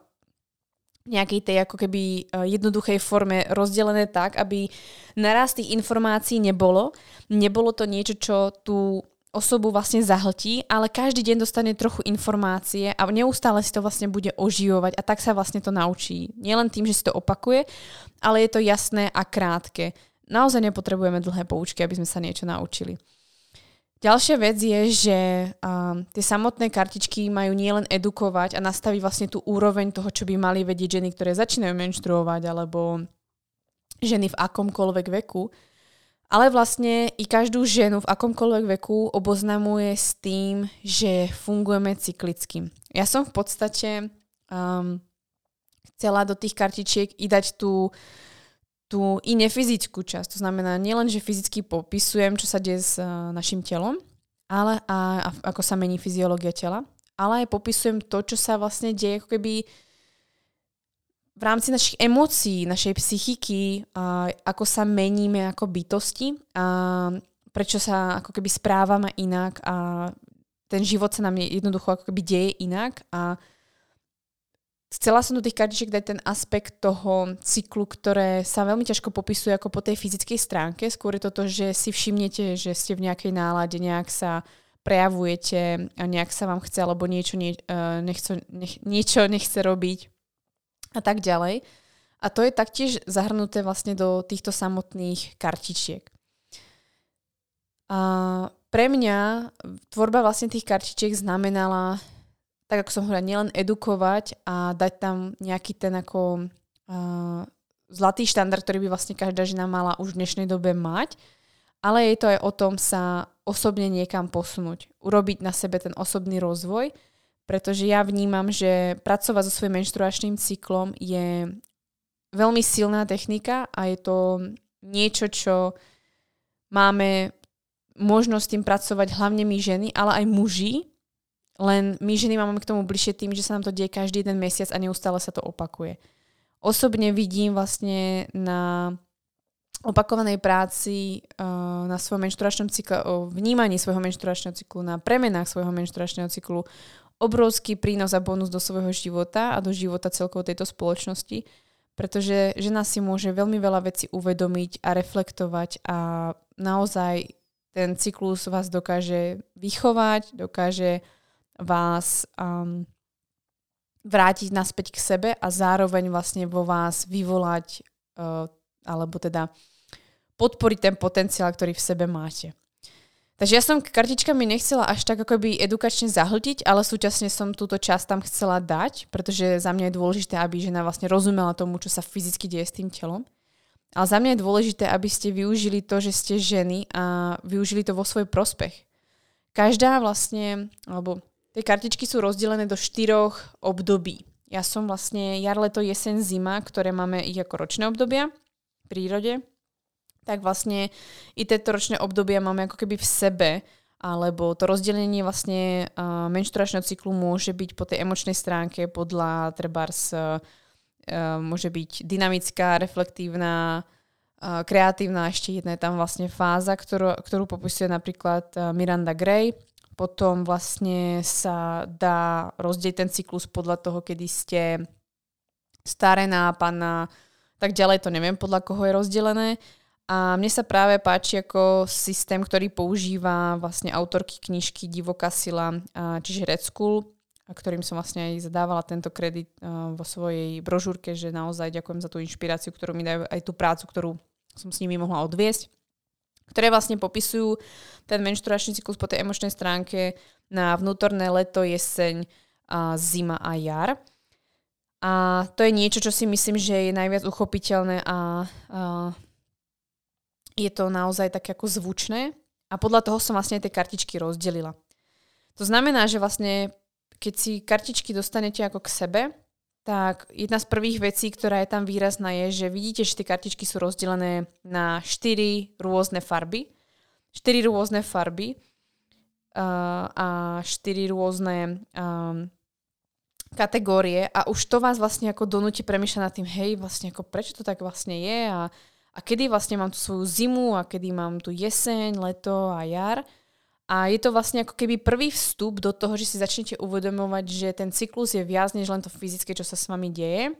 nejakej tej ako keby e, jednoduchej forme rozdelené tak, aby naraz tých informácií nebolo. Nebolo to niečo, čo tú osobu vlastne zahltí, ale každý deň dostane trochu informácie a neustále si to vlastne bude oživovať a tak sa vlastne to naučí. Nielen tým, že si to opakuje, ale je to jasné a krátke. Naozaj nepotrebujeme dlhé poučky, aby sme sa niečo naučili. Ďalšia vec je, že um, tie samotné kartičky majú nielen edukovať a nastaviť vlastne tú úroveň toho, čo by mali vedieť ženy, ktoré začínajú menštruovať, alebo ženy v akomkoľvek veku, ale vlastne i každú ženu v akomkoľvek veku oboznamuje s tým, že fungujeme cyklicky. Ja som v podstate um, chcela do tých kartičiek i dať tú, tú i nefyzickú časť. To znamená nielen, že fyzicky popisujem, čo sa deje s uh, našim telom, ale a, a ako sa mení fyziológia tela, ale aj popisujem to, čo sa vlastne deje ako keby v rámci našich emócií, našej psychiky, ako sa meníme ako bytosti a prečo sa ako keby správame inak a ten život sa nám jednoducho ako keby deje inak a chcela som do tých kartičiek dať ten aspekt toho cyklu, ktoré sa veľmi ťažko popisuje ako po tej fyzickej stránke. Skôr je to to, že si všimnete, že ste v nejakej nálade, nejak sa prejavujete a nejak sa vám chce, alebo niečo, nie, uh, nechce, nech, niečo nechce robiť a tak ďalej. A to je taktiež zahrnuté vlastne do týchto samotných kartičiek. A pre mňa tvorba vlastne tých kartičiek znamenala, tak ako som hovorila, nielen edukovať a dať tam nejaký ten ako uh, zlatý štandard, ktorý by vlastne každá žena mala už v dnešnej dobe mať, ale je to aj o tom sa osobne niekam posunúť, urobiť na sebe ten osobný rozvoj pretože ja vnímam, že pracovať so svojím menštruačným cyklom je veľmi silná technika a je to niečo, čo máme možnosť tým pracovať hlavne my ženy, ale aj muži, len my ženy máme k tomu bližšie tým, že sa nám to deje každý jeden mesiac a neustále sa to opakuje. Osobne vidím vlastne na opakovanej práci uh, na svojom menštruačnom cykle, vnímaní svojho menštruačného cyklu, na premenách svojho menštruačného cyklu, obrovský prínos a bonus do svojho života a do života celkovo tejto spoločnosti, pretože žena si môže veľmi veľa vecí uvedomiť a reflektovať a naozaj ten cyklus vás dokáže vychovať, dokáže vás um, vrátiť naspäť k sebe a zároveň vlastne vo vás vyvolať uh, alebo teda podporiť ten potenciál, ktorý v sebe máte. Takže ja som kartičkami nechcela až tak ako by edukačne zahltiť, ale súčasne som túto časť tam chcela dať, pretože za mňa je dôležité, aby žena vlastne rozumela tomu, čo sa fyzicky deje s tým telom. Ale za mňa je dôležité, aby ste využili to, že ste ženy a využili to vo svoj prospech. Každá vlastne, alebo tie kartičky sú rozdelené do štyroch období. Ja som vlastne jar, leto, jeseň, zima, ktoré máme ich ako ročné obdobia v prírode tak vlastne i tieto ročné obdobia máme ako keby v sebe, alebo to rozdelenie vlastne uh, menšturačného cyklu môže byť po tej emočnej stránke podľa trebárs uh, môže byť dynamická, reflektívna, uh, kreatívna, ešte jedna je tam vlastne fáza, ktorú, ktorú popisuje napríklad uh, Miranda Gray. Potom vlastne sa dá rozdieť ten cyklus podľa toho, kedy ste starená, panna, tak ďalej to neviem podľa koho je rozdelené. A mne sa práve páči ako systém, ktorý používa vlastne autorky knižky Divoká sila, čiže Red School, ktorým som vlastne aj zadávala tento kredit vo svojej brožúrke, že naozaj ďakujem za tú inšpiráciu, ktorú mi dajú, aj tú prácu, ktorú som s nimi mohla odviesť, ktoré vlastne popisujú ten menšturačný cyklus po tej emočnej stránke na vnútorné leto, jeseň, zima a jar. A to je niečo, čo si myslím, že je najviac uchopiteľné a, a je to naozaj tak ako zvučné A podľa toho som vlastne tie kartičky rozdelila. To znamená, že vlastne keď si kartičky dostanete ako k sebe, tak jedna z prvých vecí, ktorá je tam výrazná, je, že vidíte, že tie kartičky sú rozdelené na 4 rôzne farby. 4 rôzne farby uh, a 4 rôzne um, kategórie a už to vás vlastne ako donúti premýšľať nad tým, hej, vlastne ako prečo to tak vlastne je a, a kedy vlastne mám tú svoju zimu a kedy mám tu jeseň, leto a jar. A je to vlastne ako keby prvý vstup do toho, že si začnete uvedomovať, že ten cyklus je viac než len to fyzické, čo sa s vami deje,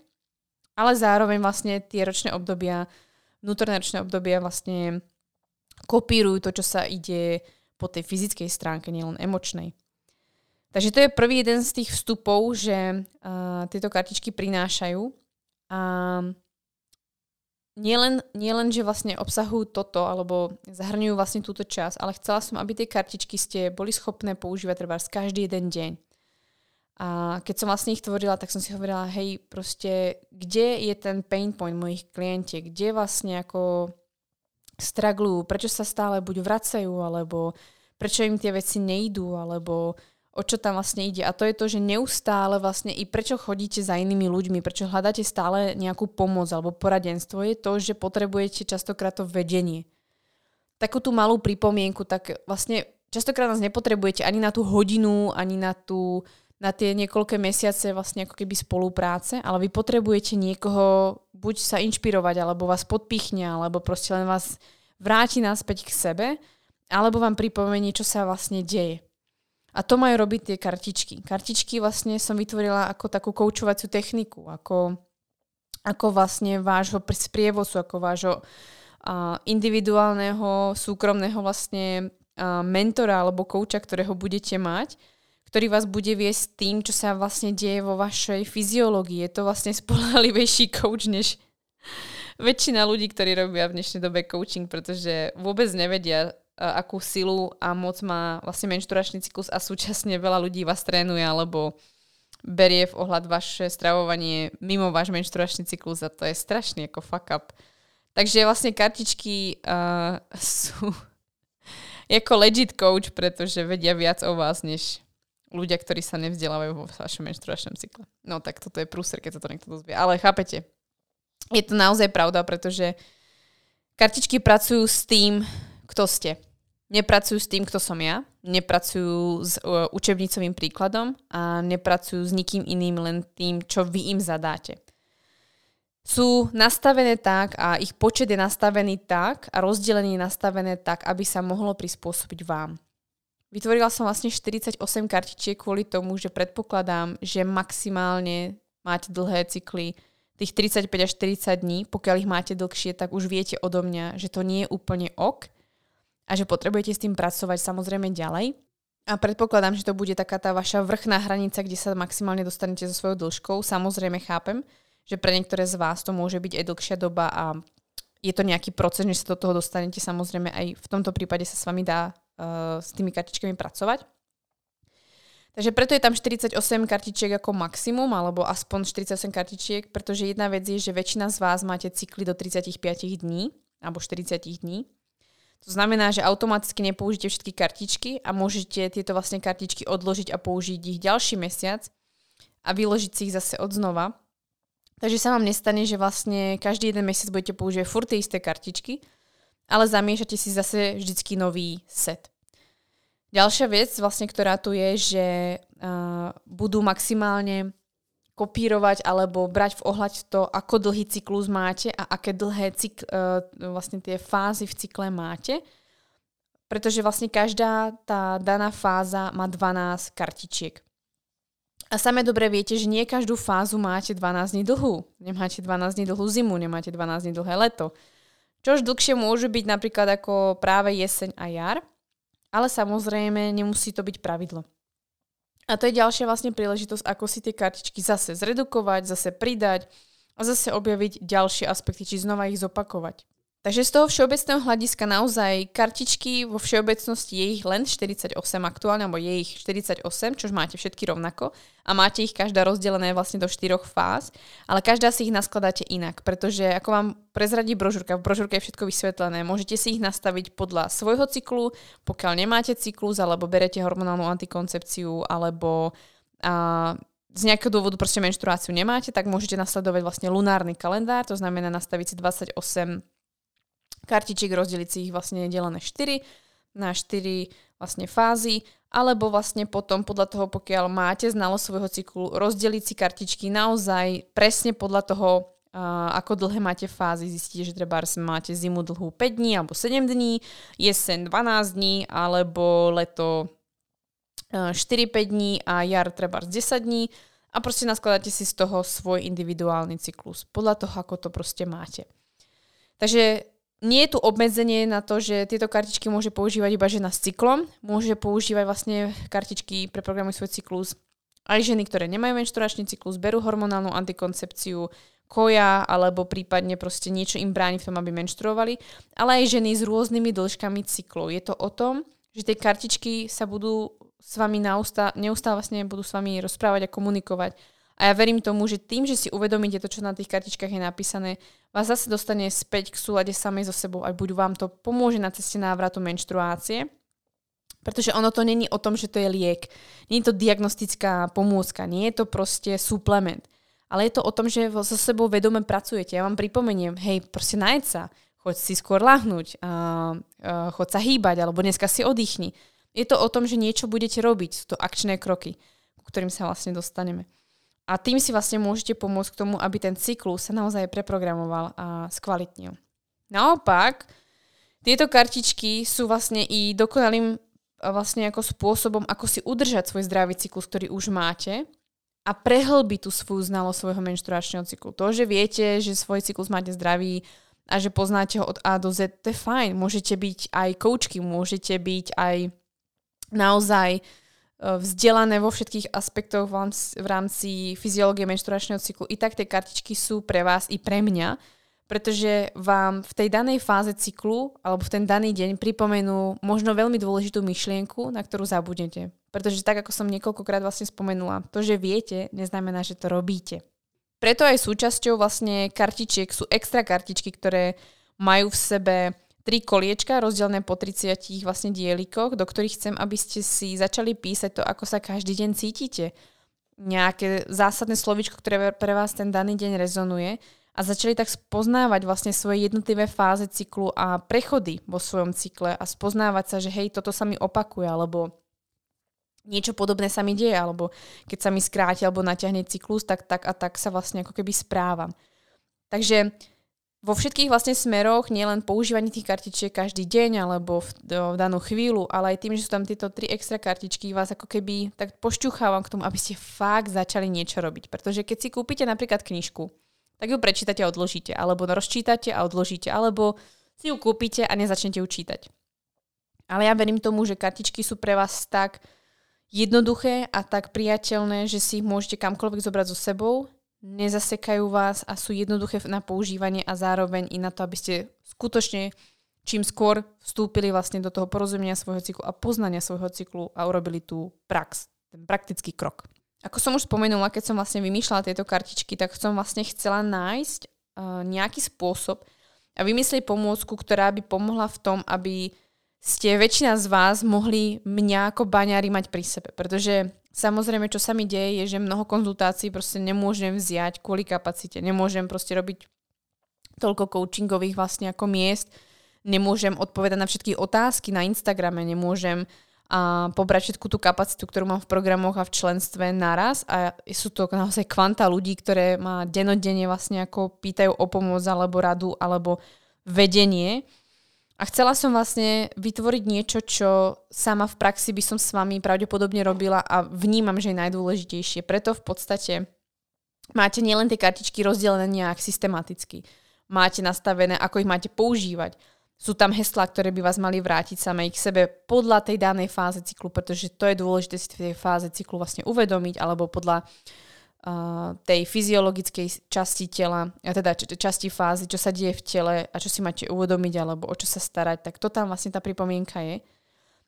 ale zároveň vlastne tie ročné obdobia, vnútorné ročné obdobia vlastne kopírujú to, čo sa ide po tej fyzickej stránke, nielen emočnej. Takže to je prvý jeden z tých vstupov, že uh, tieto kartičky prinášajú. A nielen, nielen, že vlastne obsahujú toto, alebo zahrňujú vlastne túto čas, ale chcela som, aby tie kartičky ste boli schopné používať treba každý jeden deň. A keď som vlastne ich tvorila, tak som si hovorila, hej, proste, kde je ten pain point mojich klientiek, kde vlastne ako straglujú, prečo sa stále buď vracajú, alebo prečo im tie veci nejdú, alebo o čo tam vlastne ide. A to je to, že neustále vlastne i prečo chodíte za inými ľuďmi, prečo hľadáte stále nejakú pomoc alebo poradenstvo, je to, že potrebujete častokrát to vedenie. Takú tú malú pripomienku, tak vlastne častokrát nás nepotrebujete ani na tú hodinu, ani na, tú, na tie niekoľké mesiace vlastne ako keby spolupráce, ale vy potrebujete niekoho buď sa inšpirovať, alebo vás podpichne, alebo proste len vás vráti naspäť k sebe, alebo vám pripomení, čo sa vlastne deje. A to majú robiť tie kartičky. Kartičky vlastne som vytvorila ako takú koučovaciu techniku, ako, ako vlastne vášho sprievozu, ako vášho uh, individuálneho, súkromného vlastne uh, mentora alebo kouča, ktorého budete mať, ktorý vás bude viesť tým, čo sa vlastne deje vo vašej fyziológii. Je to vlastne spolahlivejší coach, než <laughs> väčšina ľudí, ktorí robia v dnešnej dobe coaching, pretože vôbec nevedia akú silu a moc má vlastne menšturačný cyklus a súčasne veľa ľudí vás trénuje alebo berie v ohľad vaše stravovanie mimo váš menšturačný cyklus a to je strašný ako fuck up. Takže vlastne kartičky uh, <laughs> sú ako legit coach, pretože vedia viac o vás, než ľudia, ktorí sa nevzdelávajú vo vašom menšturačnom cykle. No tak toto je prúser, keď sa to niekto dozvie. Ale chápete, je to naozaj pravda, pretože kartičky pracujú s tým, kto ste nepracujú s tým, kto som ja, nepracujú s uh, učebnicovým príkladom a nepracujú s nikým iným, len tým, čo vy im zadáte. Sú nastavené tak a ich počet je nastavený tak a rozdelenie je nastavené tak, aby sa mohlo prispôsobiť vám. Vytvorila som vlastne 48 kartičiek kvôli tomu, že predpokladám, že maximálne máte dlhé cykly, tých 35 až 40 dní, pokiaľ ich máte dlhšie, tak už viete odo mňa, že to nie je úplne ok a že potrebujete s tým pracovať samozrejme ďalej. A predpokladám, že to bude taká tá vaša vrchná hranica, kde sa maximálne dostanete so svojou dĺžkou. Samozrejme chápem, že pre niektoré z vás to môže byť aj dlhšia doba a je to nejaký proces, než sa do toho dostanete. Samozrejme aj v tomto prípade sa s vami dá uh, s tými kartičkami pracovať. Takže preto je tam 48 kartičiek ako maximum, alebo aspoň 48 kartičiek, pretože jedna vec je, že väčšina z vás máte cykly do 35 dní, alebo 40 dní. To znamená, že automaticky nepoužite všetky kartičky a môžete tieto vlastne kartičky odložiť a použiť ich ďalší mesiac a vyložiť si ich zase od znova. Takže sa vám nestane, že vlastne každý jeden mesiac budete používať furt tie isté kartičky, ale zamiešate si zase vždycky nový set. Ďalšia vec, vlastne, ktorá tu je, že uh, budú maximálne kopírovať alebo brať v ohľad to, ako dlhý cyklus máte a aké dlhé cykl, uh, vlastne tie fázy v cykle máte. Pretože vlastne každá tá daná fáza má 12 kartičiek. A same dobre viete, že nie každú fázu máte 12 dní dlhú. Nemáte 12 dní dlhú zimu, nemáte 12 dní dlhé leto. Čož dlhšie môže byť napríklad ako práve jeseň a jar, ale samozrejme nemusí to byť pravidlo. A to je ďalšia vlastne príležitosť, ako si tie kartičky zase zredukovať, zase pridať a zase objaviť ďalšie aspekty, či znova ich zopakovať. Takže z toho všeobecného hľadiska naozaj kartičky vo všeobecnosti je ich len 48 aktuálne, alebo je ich 48, čo máte všetky rovnako. A máte ich každá rozdelené vlastne do štyroch fáz, ale každá si ich naskladáte inak, pretože ako vám prezradí brožúrka, v brožúrke je všetko vysvetlené, môžete si ich nastaviť podľa svojho cyklu, pokiaľ nemáte cyklus, alebo berete hormonálnu antikoncepciu, alebo a, z nejakého dôvodu proste menštruáciu nemáte, tak môžete nasledovať vlastne lunárny kalendár, to znamená nastaviť si 28 kartičiek, rozdeliť si ich vlastne delené 4 na 4 vlastne fázy, alebo vlastne potom podľa toho, pokiaľ máte znalo svojho cyklu, rozdeliť si kartičky naozaj presne podľa toho, uh, ako dlhé máte fázy. Zistíte, že treba máte zimu dlhú 5 dní alebo 7 dní, jeseň 12 dní, alebo leto uh, 4-5 dní a jar treba 10 dní a proste naskladáte si z toho svoj individuálny cyklus. Podľa toho, ako to proste máte. Takže nie je tu obmedzenie na to, že tieto kartičky môže používať iba žena s cyklom, môže používať vlastne kartičky pre programy svoj cyklus. Aj ženy, ktoré nemajú menšturačný cyklus, berú hormonálnu antikoncepciu, koja alebo prípadne proste niečo im bráni v tom, aby menštruovali, ale aj ženy s rôznymi dĺžkami cyklov. Je to o tom, že tie kartičky sa budú s vami neustále, neustále vlastne budú s vami rozprávať a komunikovať a ja verím tomu, že tým, že si uvedomíte to, čo na tých kartičkách je napísané, vás zase dostane späť k súlade samej so sebou a buď vám to pomôže na ceste návratu menštruácie, pretože ono to není o tom, že to je liek. Nie je to diagnostická pomôcka, nie je to proste suplement. Ale je to o tom, že so sebou vedome pracujete. Ja vám pripomeniem, hej, proste najeď sa, choď si skôr lahnúť, uh, uh, choď sa hýbať, alebo dneska si oddychni. Je to o tom, že niečo budete robiť, sú to akčné kroky, ku ktorým sa vlastne dostaneme. A tým si vlastne môžete pomôcť k tomu, aby ten cyklus sa naozaj preprogramoval a skvalitnil. Naopak, tieto kartičky sú vlastne i dokonalým vlastne ako spôsobom, ako si udržať svoj zdravý cyklus, ktorý už máte a prehlbiť tú svoju znalosť svojho menštruačného cyklu. To, že viete, že svoj cyklus máte zdravý a že poznáte ho od A do Z, to je fajn. Môžete byť aj koučky, môžete byť aj naozaj Eh, vzdelané vo všetkých aspektoch v rámci, fyziológie menštruačného cyklu. I tak tie kartičky sú pre vás i pre mňa, pretože vám v tej danej fáze cyklu alebo v ten daný deň pripomenú možno veľmi dôležitú myšlienku, na ktorú zabudnete. Pretože tak, ako som niekoľkokrát vlastne spomenula, to, že viete, neznamená, že to robíte. Preto aj súčasťou vlastne kartičiek sú extra kartičky, ktoré majú v sebe tri koliečka rozdelené po 30 vlastne dielikoch, do ktorých chcem, aby ste si začali písať to, ako sa každý deň cítite. Nejaké zásadné slovičko, ktoré pre vás ten daný deň rezonuje a začali tak spoznávať vlastne svoje jednotlivé fáze cyklu a prechody vo svojom cykle a spoznávať sa, že hej, toto sa mi opakuje, alebo niečo podobné sa mi deje, alebo keď sa mi skráti alebo natiahne cyklus, tak tak a tak sa vlastne ako keby správam. Takže vo všetkých vlastne smeroch, nielen používanie tých kartičiek každý deň alebo v, v danú chvíľu, ale aj tým, že sú tam tieto tri extra kartičky, vás ako keby tak pošťuchávam k tomu, aby ste fakt začali niečo robiť. Pretože keď si kúpite napríklad knižku, tak ju prečítate a odložíte, alebo rozčítate a odložíte, alebo si ju kúpite a nezačnete ju čítať. Ale ja verím tomu, že kartičky sú pre vás tak jednoduché a tak priateľné, že si ich môžete kamkoľvek zobrať so sebou nezasekajú vás a sú jednoduché na používanie a zároveň i na to, aby ste skutočne čím skôr vstúpili vlastne do toho porozumenia svojho cyklu a poznania svojho cyklu a urobili tú prax, ten praktický krok. Ako som už spomenula, keď som vlastne vymýšľala tieto kartičky, tak som vlastne chcela nájsť uh, nejaký spôsob a vymyslieť pomôcku, ktorá by pomohla v tom, aby ste väčšina z vás mohli mňa ako baňári mať pri sebe. Pretože Samozrejme, čo sa mi deje, je, že mnoho konzultácií proste nemôžem vziať kvôli kapacite. Nemôžem proste robiť toľko coachingových vlastne ako miest. Nemôžem odpovedať na všetky otázky na Instagrame, nemôžem a pobrať všetku tú kapacitu, ktorú mám v programoch a v členstve naraz a sú to naozaj kvanta ľudí, ktoré ma denodenne vlastne ako pýtajú o pomoc alebo radu alebo vedenie a chcela som vlastne vytvoriť niečo, čo sama v praxi by som s vami pravdepodobne robila a vnímam, že je najdôležitejšie. Preto v podstate máte nielen tie kartičky rozdelené nejak systematicky. Máte nastavené, ako ich máte používať. Sú tam heslá, ktoré by vás mali vrátiť samej k sebe podľa tej danej fáze cyklu, pretože to je dôležité si v tej fáze cyklu vlastne uvedomiť, alebo podľa uh, tej fyziologickej časti tela, a teda časti fázy, čo sa deje v tele a čo si máte uvedomiť alebo o čo sa starať, tak to tam vlastne tá pripomienka je.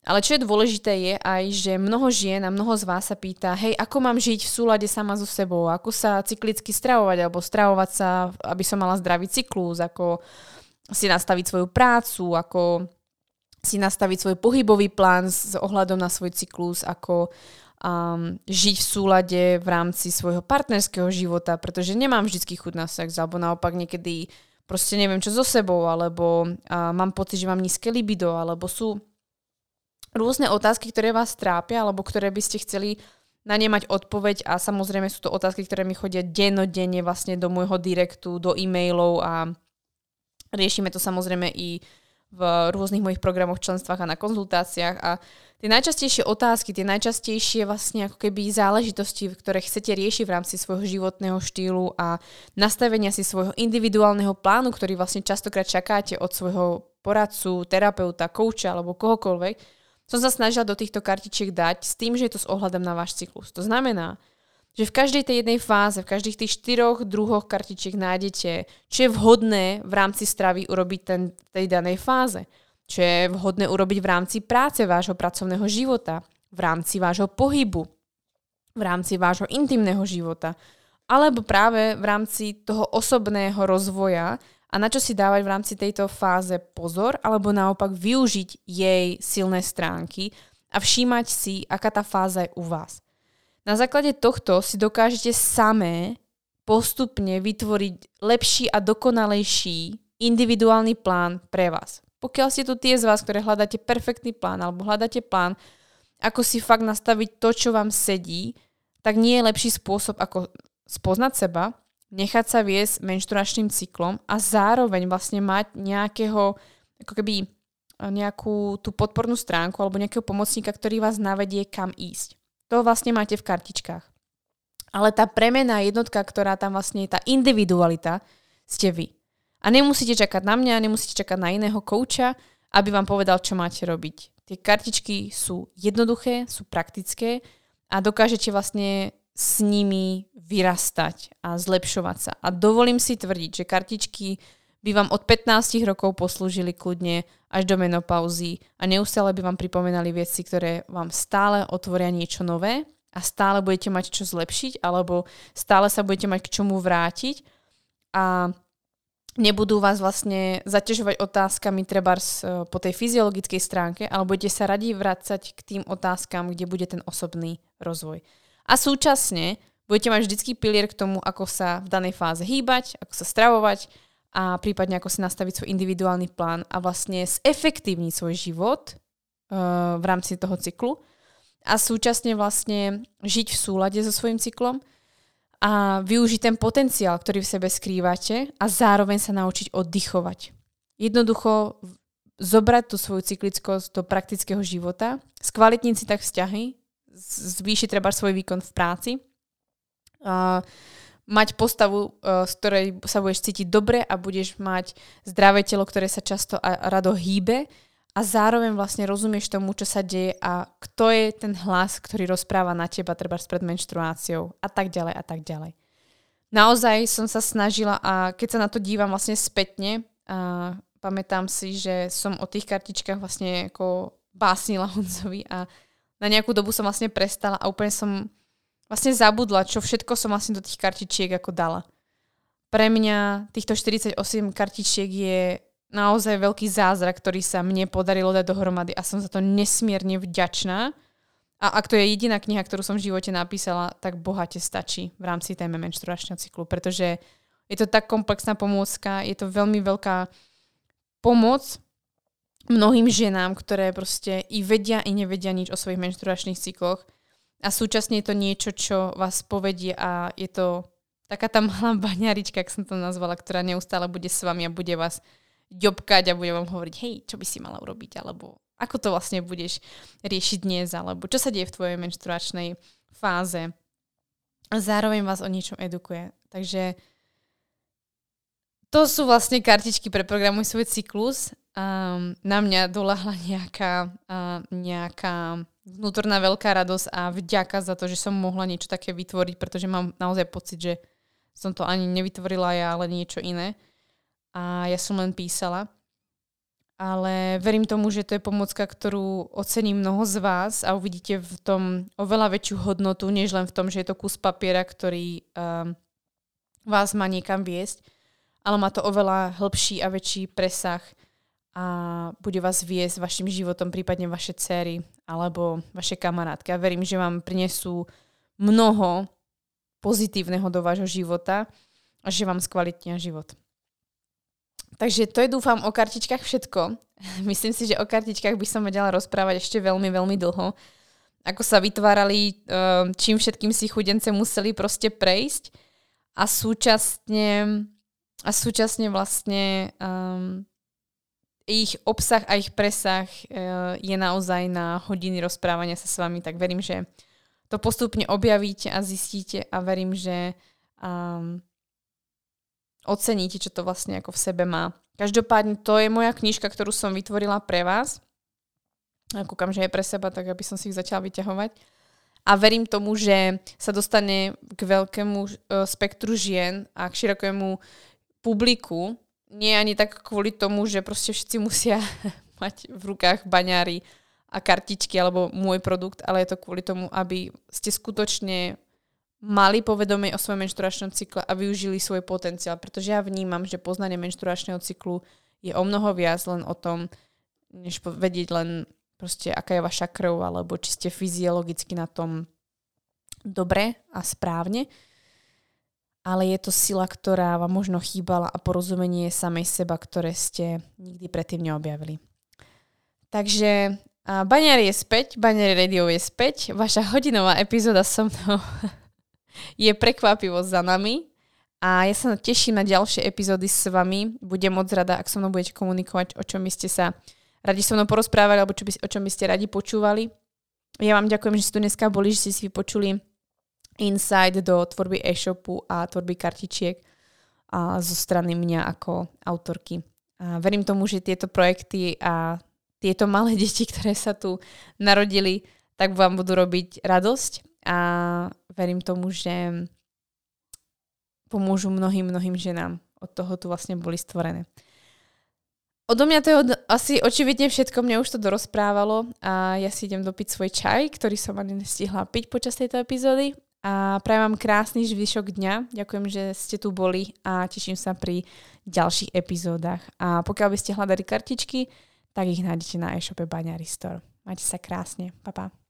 Ale čo je dôležité je aj, že mnoho žien a mnoho z vás sa pýta, hej, ako mám žiť v súlade sama so sebou, ako sa cyklicky stravovať, alebo stravovať sa, aby som mala zdravý cyklus, ako si nastaviť svoju prácu, ako si nastaviť svoj pohybový plán s ohľadom na svoj cyklus, ako um, žiť v súlade v rámci svojho partnerského života, pretože nemám vždy chuť na sex, alebo naopak niekedy proste neviem čo so sebou, alebo uh, mám pocit, že mám nízke libido, alebo sú rôzne otázky, ktoré vás trápia alebo ktoré by ste chceli na ne mať odpoveď. A samozrejme sú to otázky, ktoré mi chodia dennodenne vlastne do môjho direktu, do e-mailov a riešime to samozrejme i v rôznych mojich programoch, členstvách a na konzultáciách. A tie najčastejšie otázky, tie najčastejšie vlastne ako keby záležitosti, ktoré chcete riešiť v rámci svojho životného štýlu a nastavenia si svojho individuálneho plánu, ktorý vlastne častokrát čakáte od svojho poradcu, terapeuta, kouča alebo kohokoľvek, som sa snažila do týchto kartičiek dať s tým, že je to s ohľadom na váš cyklus. To znamená, že v každej tej jednej fáze, v každých tých štyroch druhoch kartičiek nájdete, čo je vhodné v rámci stravy urobiť ten, tej danej fáze. Čo je vhodné urobiť v rámci práce vášho pracovného života, v rámci vášho pohybu, v rámci vášho intimného života, alebo práve v rámci toho osobného rozvoja a na čo si dávať v rámci tejto fáze pozor, alebo naopak využiť jej silné stránky a všímať si, aká tá fáza je u vás. Na základe tohto si dokážete samé postupne vytvoriť lepší a dokonalejší individuálny plán pre vás. Pokiaľ ste tu tie z vás, ktoré hľadáte perfektný plán alebo hľadáte plán, ako si fakt nastaviť to, čo vám sedí, tak nie je lepší spôsob, ako spoznať seba, nechať sa viesť menštruačným cyklom a zároveň vlastne mať nejakého, ako keby nejakú tú podpornú stránku alebo nejakého pomocníka, ktorý vás navedie kam ísť. To vlastne máte v kartičkách. Ale tá premená jednotka, ktorá tam vlastne je tá individualita, ste vy. A nemusíte čakať na mňa, nemusíte čakať na iného kouča, aby vám povedal, čo máte robiť. Tie kartičky sú jednoduché, sú praktické a dokážete vlastne s nimi vyrastať a zlepšovať sa. A dovolím si tvrdiť, že kartičky by vám od 15 rokov poslúžili kľudne až do menopauzy a neustále by vám pripomenali veci, ktoré vám stále otvoria niečo nové a stále budete mať čo zlepšiť alebo stále sa budete mať k čomu vrátiť a nebudú vás vlastne zaťažovať otázkami treba e, po tej fyziologickej stránke, ale budete sa radi vrácať k tým otázkam, kde bude ten osobný rozvoj. A súčasne budete mať vždycky pilier k tomu, ako sa v danej fáze hýbať, ako sa stravovať a prípadne ako si nastaviť svoj individuálny plán a vlastne zefektívniť svoj život uh, v rámci toho cyklu a súčasne vlastne žiť v súlade so svojím cyklom a využiť ten potenciál, ktorý v sebe skrývate a zároveň sa naučiť oddychovať. Jednoducho zobrať tú svoju cyklickosť do praktického života, skvalitniť si tak vzťahy, zvýšiť treba svoj výkon v práci, uh, mať postavu, uh, z ktorej sa budeš cítiť dobre a budeš mať zdravé telo, ktoré sa často a rado hýbe a zároveň vlastne rozumieš tomu, čo sa deje a kto je ten hlas, ktorý rozpráva na teba treba pred menštruáciou a tak ďalej a tak ďalej. Naozaj som sa snažila a keď sa na to dívam vlastne spätne, a pamätám si, že som o tých kartičkách vlastne ako básnila <laughs> Honzovi a na nejakú dobu som vlastne prestala a úplne som vlastne zabudla, čo všetko som vlastne do tých kartičiek ako dala. Pre mňa týchto 48 kartičiek je naozaj veľký zázrak, ktorý sa mne podarilo dať dohromady a som za to nesmierne vďačná. A ak to je jediná kniha, ktorú som v živote napísala, tak bohate stačí v rámci téme menštruačného cyklu, pretože je to tak komplexná pomôcka, je to veľmi veľká pomoc mnohým ženám, ktoré proste i vedia, i nevedia nič o svojich menštruačných cykloch. A súčasne je to niečo, čo vás povedie a je to taká tá malá baňarička, ak som to nazvala, ktorá neustále bude s vami a bude vás ďobkať a bude vám hovoriť, hej, čo by si mala urobiť, alebo ako to vlastne budeš riešiť dnes, alebo čo sa deje v tvojej menštruačnej fáze. Zároveň vás o niečom edukuje. Takže to sú vlastne kartičky pre programuj svoj cyklus um, na mňa dolahla nejaká, uh, nejaká vnútorná veľká radosť a vďaka za to, že som mohla niečo také vytvoriť, pretože mám naozaj pocit, že som to ani nevytvorila ja, ale niečo iné. A ja som len písala. Ale verím tomu, že to je pomocka, ktorú ocení mnoho z vás a uvidíte v tom oveľa väčšiu hodnotu, než len v tom, že je to kus papiera, ktorý um, vás má niekam viesť, ale má to oveľa hĺbší a väčší presah a bude vás viesť vašim životom, prípadne vaše céry alebo vaše kamarátky. A verím, že vám prinesú mnoho pozitívneho do vášho života a že vám skvalitnia život. Takže to je dúfam o kartičkách všetko. <laughs> Myslím si, že o kartičkách by som vedela rozprávať ešte veľmi, veľmi dlho. Ako sa vytvárali, eh, čím všetkým si chudence museli proste prejsť a súčasne, a súčasne vlastne um, ich obsah a ich presah uh, je naozaj na hodiny rozprávania sa s vami, tak verím, že to postupne objavíte a zistíte a verím, že um, oceníte, čo to vlastne ako v sebe má. Každopádne to je moja knižka, ktorú som vytvorila pre vás. A kúkam, že je pre seba, tak aby som si ich začala vyťahovať. A verím tomu, že sa dostane k veľkému uh, spektru žien a k širokému publiku, nie ani tak kvôli tomu, že proste všetci musia <laughs> mať v rukách baňári a kartičky alebo môj produkt, ale je to kvôli tomu, aby ste skutočne mali povedomie o svojom menšturačnom cykle a využili svoj potenciál, pretože ja vnímam, že poznanie menšturačného cyklu je o mnoho viac len o tom, než vedieť len proste, aká je vaša krv, alebo či ste fyziologicky na tom dobre a správne. Ale je to sila, ktorá vám možno chýbala a porozumenie samej seba, ktoré ste nikdy predtým neobjavili. Takže Baňar je späť, Baňar Radio je späť, vaša hodinová epizóda so mnou <laughs> je prekvapivo za nami a ja sa teším na ďalšie epizódy s vami. Budem moc rada, ak so mnou budete komunikovať, o čom by ste sa radi so mnou porozprávali alebo čo by, o čom by ste radi počúvali. Ja vám ďakujem, že ste tu dneska boli, že ste si vypočuli insight do tvorby e-shopu a tvorby kartičiek a zo strany mňa ako autorky. A verím tomu, že tieto projekty a tieto malé <laughs> deti, ktoré sa tu narodili, tak vám budú robiť radosť a verím tomu, že pomôžu mnohým, mnohým ženám. Od toho tu vlastne boli stvorené. Odo mňa to je od, asi očividne všetko, mňa už to dorozprávalo a ja si idem dopiť svoj čaj, ktorý som ani nestihla piť počas tejto epizódy a prajem vám krásny zvyšok dňa. Ďakujem, že ste tu boli a teším sa pri ďalších epizódach. A pokiaľ by ste hľadali kartičky, tak ich nájdete na e-shope Baňary Store. Majte sa krásne. Pa, pa.